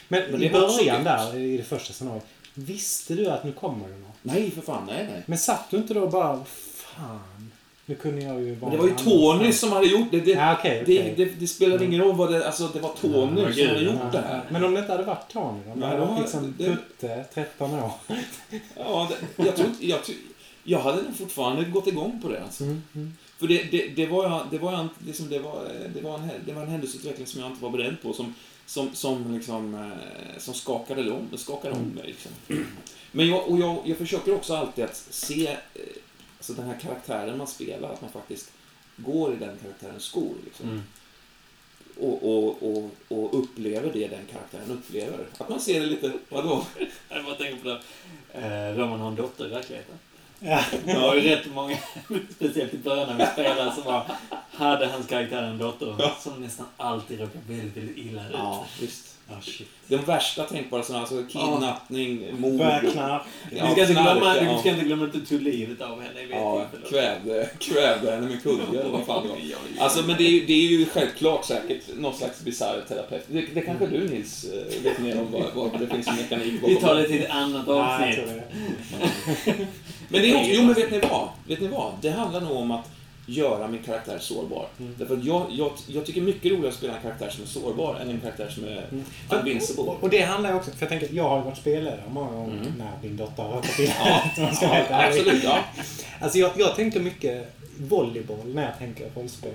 Men, Men det i början där, i det första scenariot. Visste du att nu kommer det något? Nej, för fan, nej, nej. Men satt du inte då och bara, fan, nu kunde jag ju vara Men det var ju Tony annan." som hade gjort det. Det, Ja, okej, okej. det, det, det spelade ingen roll vad det... Alltså, det var Tony Ja, som hade gjort det här. Men om det inte hade varit Tony då? Om det hade varit liksom det- Putte, 13 år. Ja, det, jag, tror, jag, jag hade nog fortfarande gått igång på det. Alltså. Mm, mm. För det, det, det var, jag- det var, liksom, det, var, det, var en, det var en händelseutveckling som jag inte var beredd på. Som, som, som, liksom, eh, som skakade om, skakade om mig. Liksom. Men jag, och jag, jag försöker också alltid att se alltså den här karaktären man spelar, att man faktiskt går i den karaktärens skor. Liksom. Mm. Och, och, och, och upplever det den karaktären upplever. Att man ser det lite, vadå? Jag bara tänker på det. Eh, Roman har en dotter i verkligheten. Ja. Det var ju rätt många, speciellt i början när vi spelade, som var, hade hans karaktär en dotter som nästan alltid råkade väldigt, väldigt illa ut. Ja, visst. Ja, shit. De värsta tänkbara sådana, alltså kidnappning, mord. Börjar knarka. Du ska, inte glömma, ja. du ska inte glömma att du tog livet av henne Ja, kvävde, kvävde henne med kugge eller vad fan det var. Alltså, men det är, ju, det är ju självklart säkert någon slags bisarr terapeut. Det, det kanske du Nils eh, vet mer om vad, vad det finns för mekanik bakom Vi tar det till ett annat Ja, avsnitt. Men det är jo men vet ni vad? Vet ni vad? Det handlar nog om att göra min karaktär sårbar. Mm. Därför att jag, jag, jag tycker mycket roligare att spela en karaktär som är sårbar än en karaktär som är invincible. Och, och det handlar också, för jag tänker, jag har varit spelledare många gånger Mm. när din dotter har råkat illa Ja, ja, absolut. Ja. Alltså jag, jag tänker mycket volleyboll när jag tänker rollspel.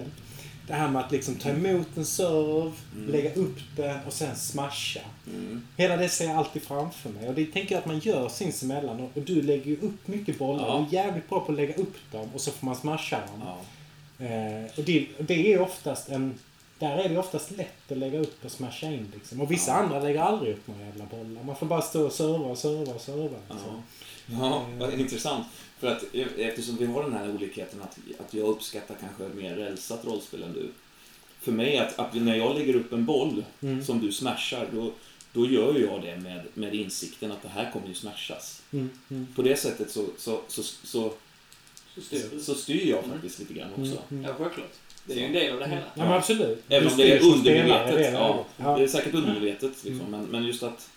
Det här med att liksom ta emot en serve, Mm. lägga upp den och sen smasha. Mm. Hela det ser jag alltid framför mig. Och det tänker jag att man gör sinsemellan. Och, och du lägger ju upp mycket bollar. Ja. Du är jävligt bra på att lägga upp dem och så får man smasha dem. Ja. Eh, och det, och det är oftast en... Där är det oftast lätt att lägga upp och smasha in liksom. Och vissa Ja. andra lägger aldrig upp några jävla bollar. Man får bara stå och serva och serva och serva. Ja. Liksom. Ja, vad intressant. För att eftersom vi har den här olikheten att, att jag uppskattar kanske mer rälsat rollspel än du. För mig, att, att när jag lägger upp en boll Mm. som du smashar, då, då gör jag det med, med insikten att det här kommer ju smashas. Mm, mm, På det sättet så, så, så, så, Så styr du. så styr jag faktiskt lite grann också. mm, mm. Ja, självklart. Det är ju en del av det hela. Ja men absolut. Även om det är undermedvetet. det är det. Ja, Ja. Det är säkert undermedvetet, liksom, Mm. men, men just att...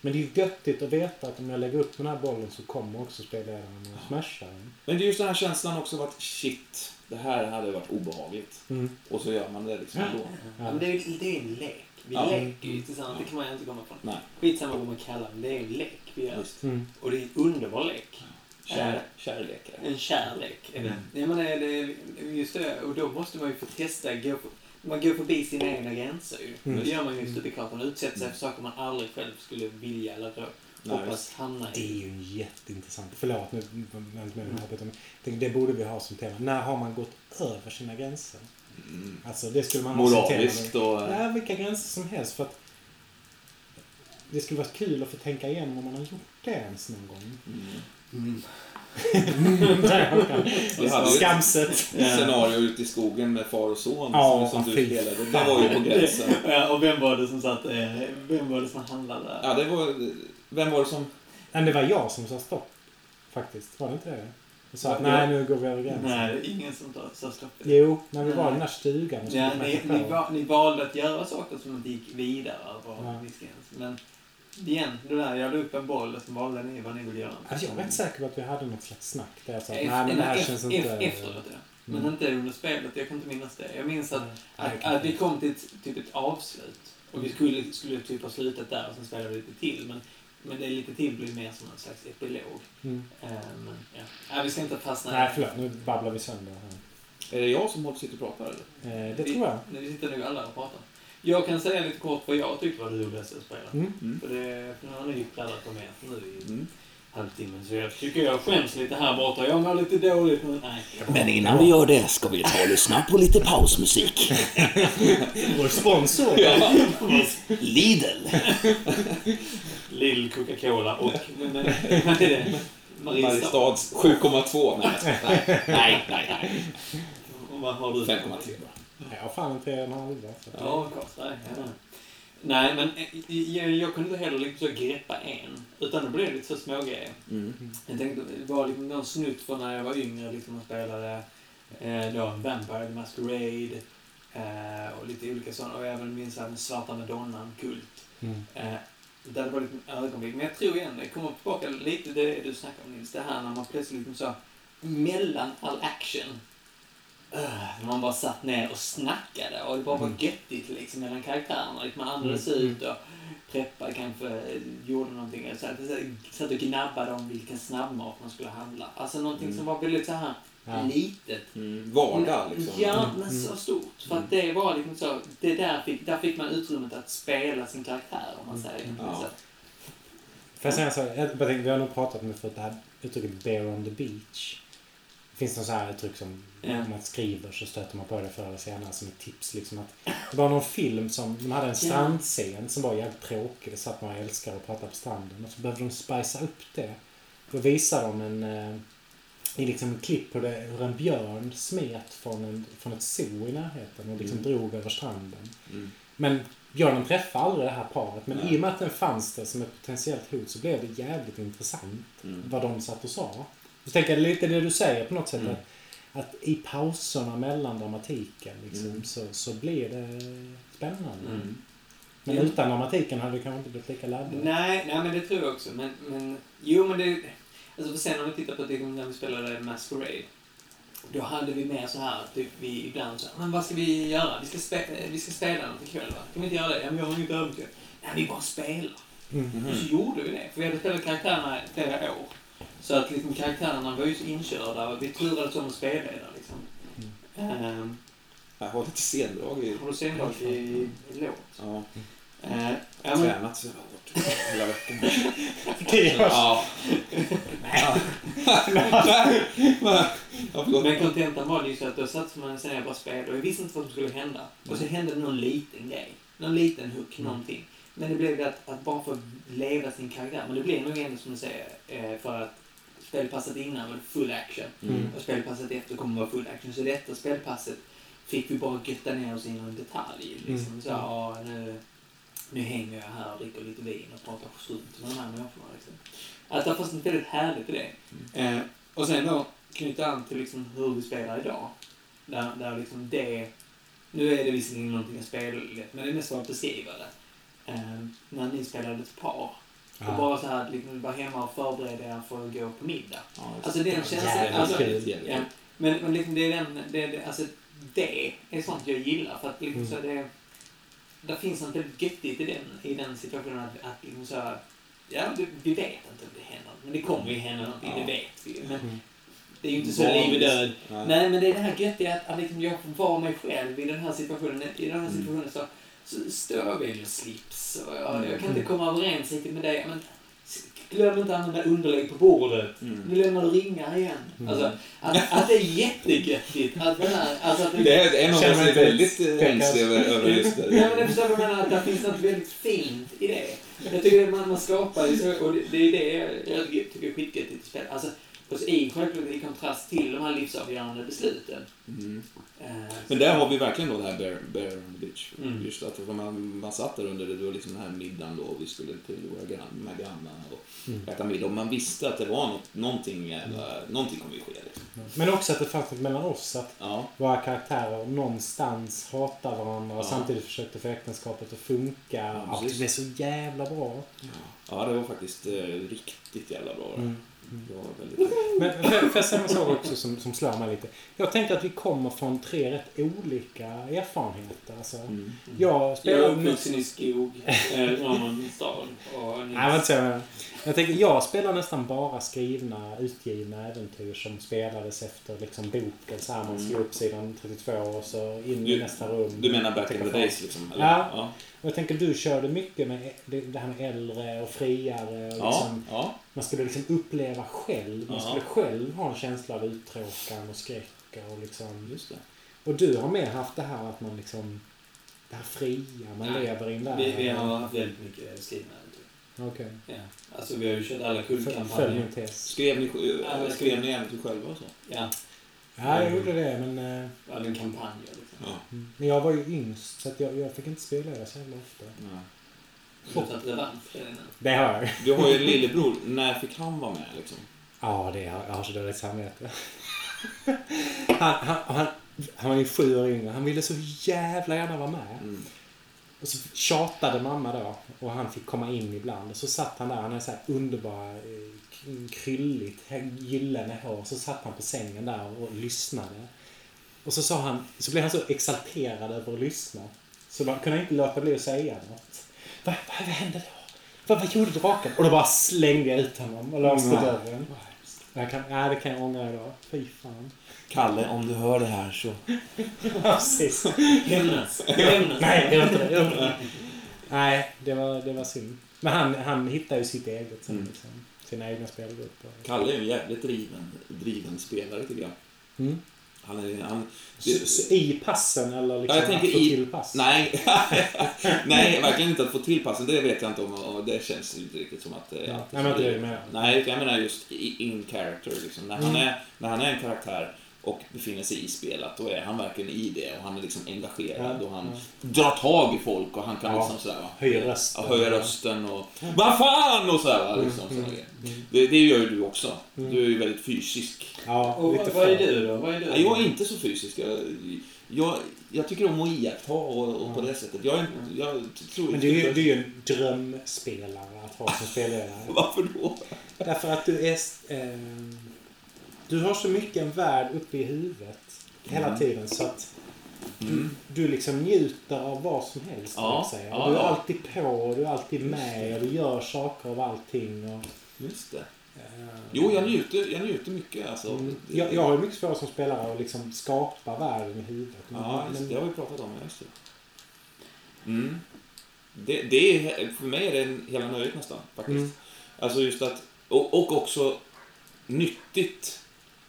Men det är ju göttigt att veta att om jag lägger upp den här bollen så kommer också spelledaren och smashar den. Men det är just den här känslan också av att shit, det här hade varit obehagligt. Mm. Och så gör man det liksom ändå. Ja, men det är, ju- det är en lek. Vi Ja. leker ju tillsammans. Det kan man ju inte komma ifrån. Nej, Skitsamma vad man kallar det. Det är en lek vi gör. Mm. Och det är en underbar lek. Kär, kärlek. En kärlek. Mm. Jag menar, det är just det. Och då måste man ju få testa. Gå för, man går förbi sina egna gränser ju. Mm. Det gör man ju studiekart. Man utsätter sig för saker man aldrig själv skulle vilja eller Nej, hoppas hamna Det är i. ju en jätteintressant... Förlåt, nu i men det borde vi ha som tema. När har man gått över sina gränser? Mm. Alltså det skulle man ha. Moraliskt och... Ja, vilka gränser som helst. För att det skulle vara kul att få tänka igenom om man har gjort det ens någon gång. Mm. Mm. Ju Skamset. scenario ute i skogen med far och son Ja, som, som du spelade. Det var ju på gränsen. Ja, och vem var det som satt... eh, Vem var det som handlade? Ja, det var... Vem var det som... Men det var jag som sa stopp. Faktiskt. Var det inte det? Jag sa att nej, nu går vi över gränsen. Nej, ingen som sa stopp. Jo, när vi var i Nej. den där stugan. och Ja, ni, ni, ni valde att göra saker som inte gick vidare över Ja. viss gräns. Men igen, det där, jag la upp en boll och så valde ni vad ni ville göra. Alltså, jag är rätt säker på att vi hade något slags snack där jag sa att nej, men det här känns inte... ef- Efteråt, ja. Men Mm. inte under spelet. Jag kan inte minnas det. Jag minns att, Nej, att, att vi kom till ett, typ ett avslut. Och vi skulle, skulle typ ha slutat där och sen spelade vi lite till. Men, men det lite till blir mer som en slags epilog. Mm. Men, ja. Nej, vi ska inte fastna Nej, förlåt. Nu babblar vi sönder här. Är det jag som håller sitter och pratar eller? Eh, det vi, tror jag. Vi sitter nu alla och pratar. Jag kan säga lite kort vad jag tyckte var det roligaste att spela. Mm. Mm. För det för nu har ni pladdat på mer nu i Mm. halvtimmen. Så jag tycker jag skäms lite här borta. Jag mår lite dåligt nu. Nej. Men innan vi gör det ska vi ta och lyssna på lite pausmusik. Vår sponsor. Lidl. Lill Coca-Cola och... Men, men, vad är det? Mariestad. Mariestads 7,2. Nej, nej, nej, nej. Och Vad har du? 5,3 Jag har fan inte en halva. så. Ja. Nej, men eh, jag, jag kunde inte heller liksom så greppa en. Utan det blev lite så smågrejer. Mm. Jag tänkte, det var liksom någon snutt från när jag var yngre, liksom och spelade eh, då Vampire the Masquerade eh, och lite olika sådana. Och jag även minns den Svarta Madonnan, Kult. Mm. Eh, där det var lite ögonblick. Men jag tror igen, det kommer tillbaka lite det du snackade om Nils. Det här när man plötsligt liksom så, mellan all action, man bara satt ner och snackade och det bara var Mm. göttigt liksom mellan karaktärerna. Liksom man andades Mm. ut och preppade kanske, gjorde någonting. Så här, satt och gnabbade om vilken snabbmat man skulle handla. Alltså någonting som var väldigt så här Ja. litet. Mm. Vardag liksom. Ja, Mm. men så stort. För att det var liksom så, det där fick, där fick man utrymmet att spela sin karaktär om man säger. Ja. Så, Får jag säga så? Jag tänkte, vi har nog pratat om det förut, det här uttrycket bear on the beach. Det finns något så här uttryck som om man skriver så stöter man på det förr eller senare som ett tips. Liksom att det var någon film som, de hade en strandscen som var jävligt tråkig. Det satt några älskare och pratade på stranden. Och så behövde de spicea upp det. Då visade de en, eh, i liksom en klipp på det, hur en björn smet från, en, från ett zoo i närheten och liksom Mm. drog över stranden. Mm. Men björnen träffade aldrig det här paret. Men Nej. i och med att den fanns där som ett potentiellt hot så blev det jävligt intressant Mm. vad de satt och sa. Så tänker jag lite det du säger på något sätt. Mm. Att, att i pauserna mellan dramatiken liksom, Mm. så, så blir det spännande. Mm. Men Ja. utan dramatiken hade det kanske inte blivit lika laddat. Nej, nej, men det tror jag också. Men, men jo, men det... Alltså för sen om vi tittar på det när vi spelade Masquerade. Då hade vi mer så här, typ vi ibland så här, men vad ska vi göra? Vi ska, spe, vi ska spela något ikväll va? Kan vi inte göra det? Ja, men jag har inget övertid. Nej, vi bara spelar. Mm. Och så gjorde vi det. För vi hade spelat karaktärerna flera år. Så att liksom karaktärerna var ju så inkörda och vi turades om att spelledare liksom. Ehm, Jag har lite sendrag i... har du sendrag i, i låt? Ja, Uh, ja, men, tränat så hårt hela veckan. Tio år. Ja. Ja. Men kontentan var ju så att då satt man ner och bara spelade och jag visste inte vad som skulle hända. Och så hände det någon liten grej. Någon liten hook, Mm. någonting. Men det blev det att, att bara få leva sin karaktär. Men det blev nog ändå som du säger, eh, för att spelpasset innan var det full action. Mm. Och spelpasset efter kommer vara full action. Så detta spelpasset fick vi bara götta ner oss i någon detalj. Liksom. Mm. Så, ja, nu, nu hänger jag här och dricker lite vin och pratar strunt med de här människorna. Liksom. Att det fanns något väldigt härligt i det. Eh, och sen då knyta an till liksom hur vi spelar idag. Där, där liksom det... Nu är det visserligen någonting att spela men det är mest för att beskriva det. Eh, när ni spelade ett par. Och bara så här, liksom, vara hemma och förbereda er för att gå på middag. Ja, Alltså den Jävligt känslan... Alltså, kul. jävligt. ja, men, men liksom det är den... Det, det, alltså det är sånt jag gillar. För att liksom Mm. så det... Det finns något väldigt göttigt i den, i den situationen att, att liksom så här, Ja, det, vi vet inte om det händer. Men det kommer ju hända någonting, Ja. det vet vi ju. Men Mm. det är ju inte så Vanligt. liv och död. Nej. Nej, men det är det här göttiga att, att liksom jag får vara mig själv i den här situationen. I den här Mm. situationen så, så står jag vid en slips och jag, Mm. jag kan inte komma överens riktigt med dig. Men glöm inte att använda underlägg på bordet. Mm. Nu lämnar du ringar igen. Mm. Alltså, att, att det är jättegöttigt. Att den här, alltså att Det är en av är inte väldigt pekad. ängslig över, just det. Ja, men det förstår vad jag menar, att det finns något väldigt fint i det. Jag tycker att man, man skapar ju så, och det, det är det jag, jag tycker är skitgöttigt i spel. Alltså, och så i, i kontrast till de här livsavgörande besluten. Mm. Eh, Men där har vi verkligen då det här Bear, bear on the Beach. Mm. Just att man, man satt där under det, det var liksom den här middagen då och vi skulle till våra grann, grannarna och Mm. äta middag. Och man visste att det var något, någonting, jävla, någonting kommer ju ske. Liksom. Men också att det fanns något mellan oss. Att Ja. våra karaktärer någonstans hatar varandra och Ja. samtidigt försökte få äktenskapet att funka. Ja, Ja, det är så jävla bra. ja, det var faktiskt eh, riktigt jävla bra. Mm. Det var väldigt Men för, jag en sak också som, som slår mig lite. Jag tänker att vi kommer från tre rätt olika erfarenheter. Alltså, mm. Jag Jag är spelar... uppvuxen i skog, eh, stad. Och Nej, jag, jag tänker, jag spelar nästan bara skrivna, utgivna äventyr som spelades efter liksom boken. Så här, man slår upp sidan 32 och så in i nästa rum. Du menar back in the days liksom? Eller? Ja. Ja. Jag tänker du körde mycket med det, här med äldre och friare. Och Ja. liksom, ja. Man skulle liksom uppleva själv. Man Ja. skulle själv ha en känsla av uttråkan och skräck. Och, liksom, Just det. och du har mer haft det här att man liksom... Det här fria, man Nej. lever i en värld. vi, vi har haft väldigt mycket skrivna. Okej. Ja. Alltså vi har ju kört alla Följ kullkampanjer. min tes. Skrev ni, skrev ni äventyr själva och så? Ja, Ja, jag gjorde det men... eh, även kampanjer liksom. Ja. Men jag var ju yngst så att jag, jag fick inte spela det så jävla ofta. Nej. Du har tagit revansch redan nu. Det har jag. Du har ju en lillebror. När fick han vara med liksom? Ja, det har, jag har så dåligt samvete. Han, han, han, han var ju sju år yngre. Han ville så jävla gärna vara med. Mm. Och så tjatade mamma då och han fick komma in ibland. Och så satt han där, han hade så här underbara, eh, krylligt, gyllene hår. Så satt han på sängen där och lyssnade. Och så sa han, så blev han så exalterad över att lyssna. Så man kunde inte låta bli att säga något. Vad, vad, vad hände då? Vad, vad gjorde draken? Och då bara slängde jag ut honom och låste dörren. Jag kan, ja, det kan jag ångra idag. Fy fan. Kalle, om du hör det här så... Precis. Hämnas. Nej, gör inte det. Gör inte det. Nej, det var, det var synd. Men han, han hittade ju sitt eget sen. Mm. Liksom. Sina egna spelgrupper. Kalle är ju en jävligt driven, driven spelare tycker jag. Mm. Han är... Han, så I passen eller liksom Ja, jag tänker att få i- till pass? nej, nej, verkligen inte att få till passen. Det vet jag inte om. Och det känns inte riktigt som att... eh, Ja, att nej, men det jag menar. Nej, jag menar just in character. Liksom. När, han Mm. är, när han är en karaktär och befinner sig i spelet, då är han verkligen i det och han är liksom engagerad Ja, och han ja. drar tag i folk och han kan Ja. liksom sådär, va, Höjer rösten. Ja, höja rösten och Vad fan! och sådär. va, Liksom, Mm, sådana mm, mm. Det, det gör ju du också. Mm. Du är ju väldigt fysisk. Ja, Och lite vad, vad är du då? Vad är du? Nej, jag är inte så fysisk. Jag, jag, jag tycker om att iaktta och, och på Ja. det sättet. Jag, är inte, jag tror Men du är ju du är ju en drömspelare att ha som spelledare. Varför då? Därför att du är... Eh, du har så mycket en värld uppe i huvudet hela Mm. tiden så att Mm. du liksom njuter av vad som helst. Ja, säga. ja, du är ja. alltid på och du är alltid med och du gör saker av allting. Och, Just det. eh, Jo, jag njuter, jag njuter mycket. Alltså. Mm. Jag, jag har ju mycket svårare som spelare att liksom skapa världen i huvudet. Ja, just, Men- det har vi pratat om. Just det. Mm. Det, det är, för mig är det en- hela nöjet nästan, faktiskt. Mm. Alltså just att, och, och också nyttigt,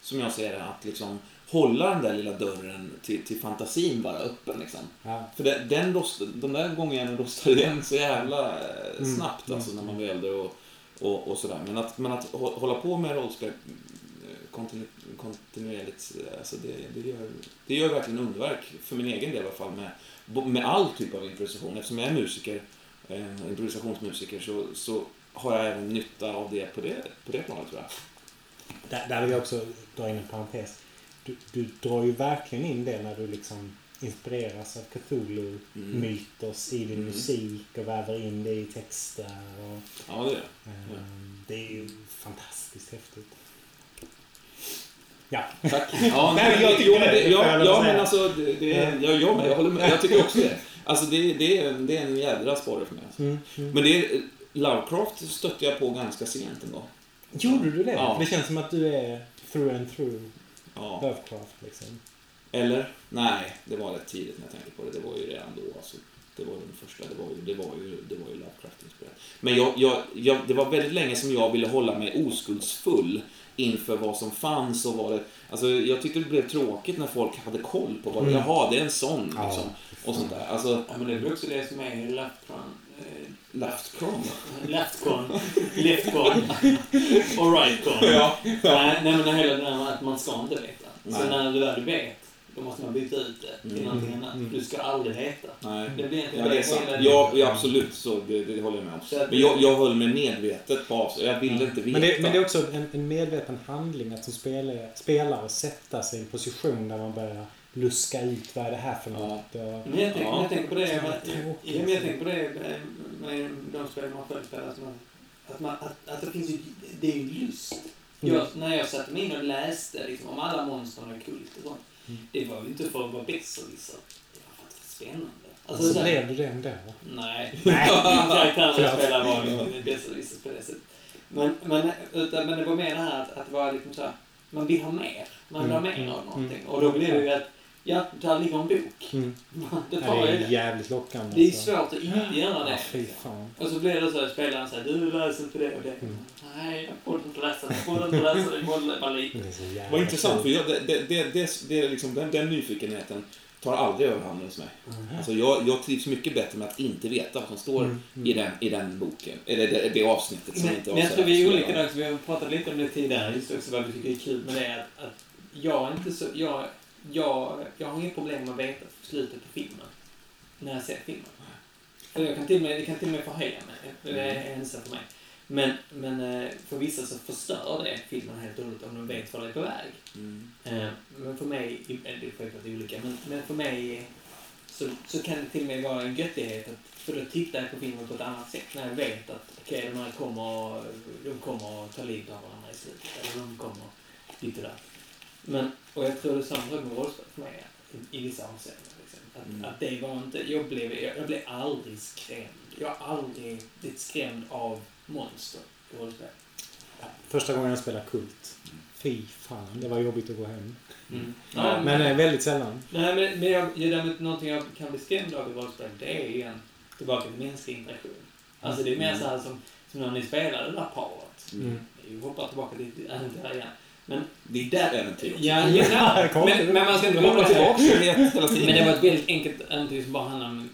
som jag ser det, att liksom hålla den där lilla dörren till, till fantasin bara öppen. Liksom. ja. För den, den rost, de där gångerna den rostar igen så jävla eh, Mm, snabbt mm, alltså, när man mm. äldre och, och, och sådär. Men att, men att hå- hålla på med rollspel eh, kontinu, kontinuerligt, eh, alltså det, det, gör, det gör verkligen underverk, för min egen del i alla fall, med, med all typ av improvisation. Eftersom jag är musiker, eh, improvisationsmusiker, så, så har jag även nytta av det på det, på det planet tror jag. Där, där vill jag också dra in en parentes. Du, du drar ju verkligen in det när du liksom inspireras av Cthulhu-mytos i din Mm. musik och väver in det i texter. Och, Ja, det är det. ehm, Det är ju fantastiskt häftigt. Ja. Tack. Ja, Nej, jag tycker det. ja, ja, men alltså, det, det, jag, jag, med, jag håller med. Jag tycker också det. Alltså, det, det, är, en- det är en jädra sporre för mig. Alltså. Mm, mm. Men det Lovecraft stötte jag på ganska sent ändå. Gjorde du det? Ja. Det känns som att du är through and through Ja. Lovecraft liksom. Eller? Nej, det var rätt tidigt när jag tänkte på det. Det var ju redan då. Alltså, det var den första. Det var ju, det var ju, det var ju Lovecraft-inspirerat. Men jag, jag, jag, det var väldigt länge som jag ville hålla mig oskuldsfull inför vad som fanns och vad det... Alltså, jag tyckte det blev tråkigt när folk hade koll på vad det Mm. Jaha, det är en sån Ja. liksom. Och sånt där. Alltså, Ja, men det är också det som är Leftcron. Laftkron. Leftcon. Leftcon. Och rightcon. Ja. Nej, nej, men det hela det där med att man ska inte veta. Så Nej. när du väl vet, då måste man byta ut det till Mm. någonting annat. Mm. Du ska aldrig veta. Nej. Det blir inte Ja, det är sant. Ja, ja absolut. Så det, det håller jag med om. Så Men jag, jag höll mig medvetet på avstånd. Jag ville inte veta. Men det, men det är också en, en medveten handling att som spelare, spelare sätta sig i en position där man börjar luska ut vad är det här för Ja. något. Och, Men jag, tänker, Ja. jag tänker på det Så med, tråkigt. ja, men jag tänker på det med, de spel man spelar. Att, man, att, man, att, att det finns ju, det är ju lust Jag, när jag satte mig in och läste liksom, om alla monstren och kult och sånt. Mm. Det var ju inte för att vara besserwisser. Det var för att det var spännande. Alltså, Så så blev du det ändå? Nej. Jag spelar var ju besserwisser på det sättet. Men, men, utan, men det var mer det här att, att det var liksom så här, man vill ha mer. Man vill ha Mm, mer mm, av någonting. mm. Och då blev det ju att, ja, där ligger en bok. Mm. Det Ja, tar det ju är jävligt lockande. Det är alltså. svårt att inte göra Ja, det. fan. Och så blir det så att spelaren säger du läser inte det och det. Mm. Nej, jag borde inte läsa det. Jag borde inte läsa det. Jag borde Vad intressant, för kul. jag, det, det, det, det, det är liksom, den, den nyfikenheten tar aldrig överhanden hos mig. Alltså jag, jag trivs mycket bättre med att inte veta vad som står Mm, mm. i, den, i den boken. Eller det, det avsnittet som Men, inte men jag tror vi är olika där, vi har pratat lite om det tidigare, just också vad vi tycker är kul med det. Att, att jag är inte så, jag, jag, jag har inget problem med att veta slutet på filmen. När jag ser filmen. För jag kan till och med, det kan till och med förhöja mig. Det är en sak för mig. Men, men eh, för vissa så förstör det filmen helt och hållet om de vet var det är på väg. Mm. Eh, Men för mig, det är självklart olika, men, men för mig så, så kan det till och med vara en göttighet att, för då tittar jag på filmen på ett annat sätt när jag vet att okej, de här kommer, de kommer att ta livet av varandra i slutet, eller de kommer lite där. Men, och jag tror det är samma sak med rollspel för mig, i, i vissa avseenden. Liksom. Att, Mm. att det var inte, jag blev, jag, jag blev aldrig skrämd. Jag har aldrig blivit skrämd av monster i rollspel. Första gången jag spelade Kult. Fy fan, det var jobbigt att gå hem. Mm. Ja, Men eh, väldigt sällan. Nej, men, men jag, jag, däremot, någonting jag kan bli skrämd av i rollspel, det är igen tillbaka till mänsklig interaktion. Alltså det är mer så här som, som när ni spelade det där paret. Mm. Vi hoppar tillbaka till äventyr igen. Men, Ditt äventyr. ja, ja, men, men man ska inte glömma det. tillbaka hela tiden. Men det var ett väldigt enkelt äventyr som bara handlade om...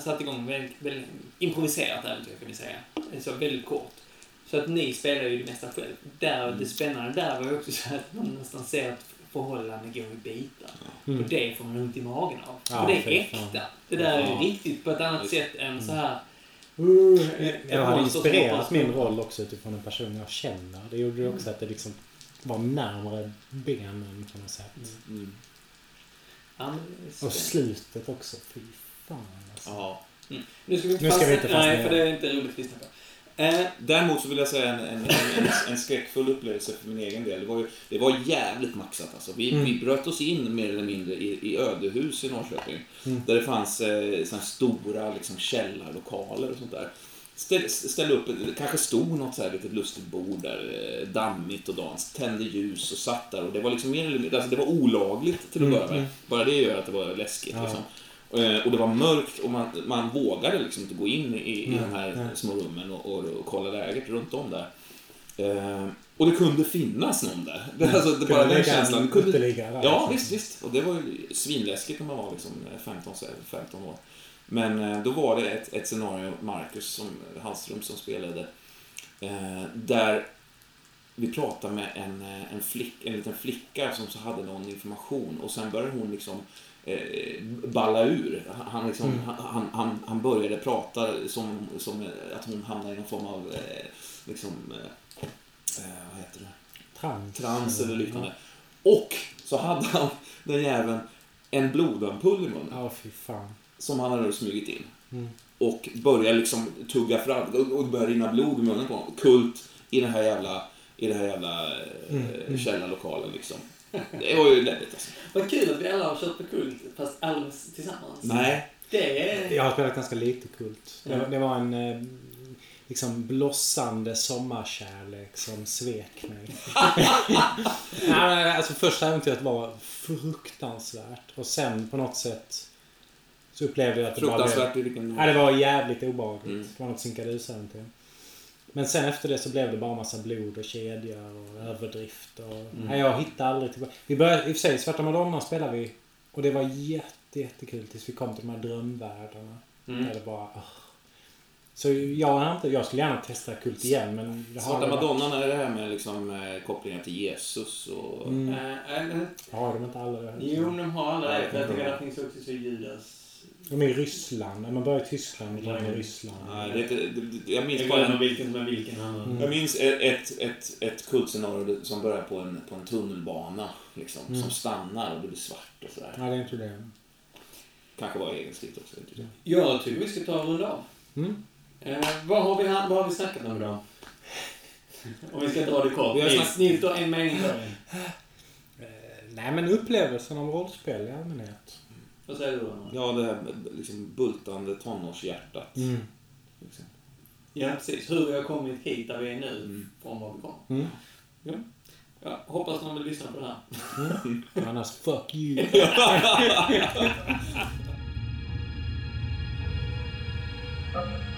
Satte igång väldigt, väldigt improviserat äventyr kan vi säga. Så väldigt kort. Så att ni spelar ju det mesta själv. Där, Mm. Det spännande där var ju också så att man nästan ser att förhållanden går i bitar. Mm. Och det får man ont i magen av. Ja, och det är äkta. Det där är Ja. riktigt på ett annat sätt än så här... Jag hade inspirerat min roll också utifrån en person jag känner. Det gjorde ju också att det liksom var närmare benen på något sätt. Mm. Ja, det är Och slutet också. Fy fan alltså. Ja. Nu ska vi inte Nu ska vi inte fastna Nej, för det. är inte roligt att lyssna på. Eh, Däremot så vill jag säga en, en, en, en, en skräckfull upplevelse för min egen del. Det var, ju, det var jävligt maxat alltså. Vi, Mm. vi bröt oss in mer eller mindre i, i ödehus i Norrköping. Mm. Där det fanns eh, stora liksom, källarlokaler och sånt där. Ställ, upp, kanske stod något så här litet lustigt bord där, eh, dammigt och dans, tände ljus och satt där. Och det var liksom mer eller mindre, alltså det var olagligt till att Mm, börja med. mm. Bara det gör att det var läskigt. Ja. Liksom. Eh, Och det var mörkt och man, man vågade liksom inte gå in i, i Nej, de här nej. små rummen och, och, och kolla läget runt om där. Eh, och det kunde finnas någon där. Det, alltså, det, bara den känslan. kunde, ja, liksom. visst, visst. Och det var ju svinläskigt när man var liksom 15, så här, 15 år. Men eh, då var det ett, ett scenario, Marcus som, Hallström som spelade, eh, där vi pratade med en, eh, en, flick, en liten flicka som så hade någon information och sen började hon liksom eh, balla ur. Han, liksom, Mm. han, han, han började prata som, som att hon hamnade i någon form av eh, liksom, eh, vad heter det? Trans. trans eller liknande. Och så hade han, den jäveln, en blodampull i munnen Ja, fy fan. Som han hade smugit in. Mm. Och började liksom tugga fram, och- det började rinna blod i munnen på honom. Kult i den här jävla, i den här jävla eh, Mm, mm. källarlokalen liksom. Det var ju läbbigt alltså. vad kul att vi alla har kört på kult, fast aldrig tillsammans. Nej. Det är... Jag har spelat ganska lite Kult. Det, Ja. det var en eh, liksom blossande sommarkärlek som svek mig. Nej, alltså första äventyret var fruktansvärt. Och sen på något sätt så upplevde jag att det bara blev... Nej, det var jävligt obehagligt. Mm. Det var något sinkadus-äventyr. Men sen efter det så blev det bara massa blod och kedjor och överdrift. Och... Mm. Nej, jag hittade aldrig tillbaka. Vi började, i och för sig, Svarta Madonna spelade vi. Och det var jätte, jättekul tills vi kom till de här drömvärldarna. Mm. Där det bara... ah. Så jag har inte... Jag skulle gärna testa Kult igen men... Jag Svarta aldrig varit- Madonnan är det här med liksom, eh, kopplingar till Jesus och... Mm. Eh, eh, Har de inte alla det? jo, de har alla det. Jag jag tycker tror det finns också så Judas. De är i Ryssland. Man börjar i Tyskland och går in i. Ryssland. Nej, det, är inte- det, jag minns Jag bara glömmer en, vilken som är vilken annan. Mm. Jag minns ett, ett, ett, kultscenario som börjar på en, på en tunnelbana. Liksom, Mm. Som stannar och det blir svart och sådär. Nej, det är inte det. Kanske var egenskrivet också. Inte det. Jag tycker vi ska ta och runda av. Mm. Eh, vad, har vi, vad har vi snackat om idag? Om vi ska dra det kort. Vi har Nils, snack- Nils, du har en mening. Eh, nej, men upplevelsen av rollspel i allmänhet. Vad säger du då? Ja, det här liksom bultande tonårshjärtat. Mm. Liksom. Ja, precis. Hur vi har kommit hit där vi är nu, Mm. från var vi kom. Mm. Ja. ja. Hoppas någon vill lyssna på det här. Annars, fuck you. Thank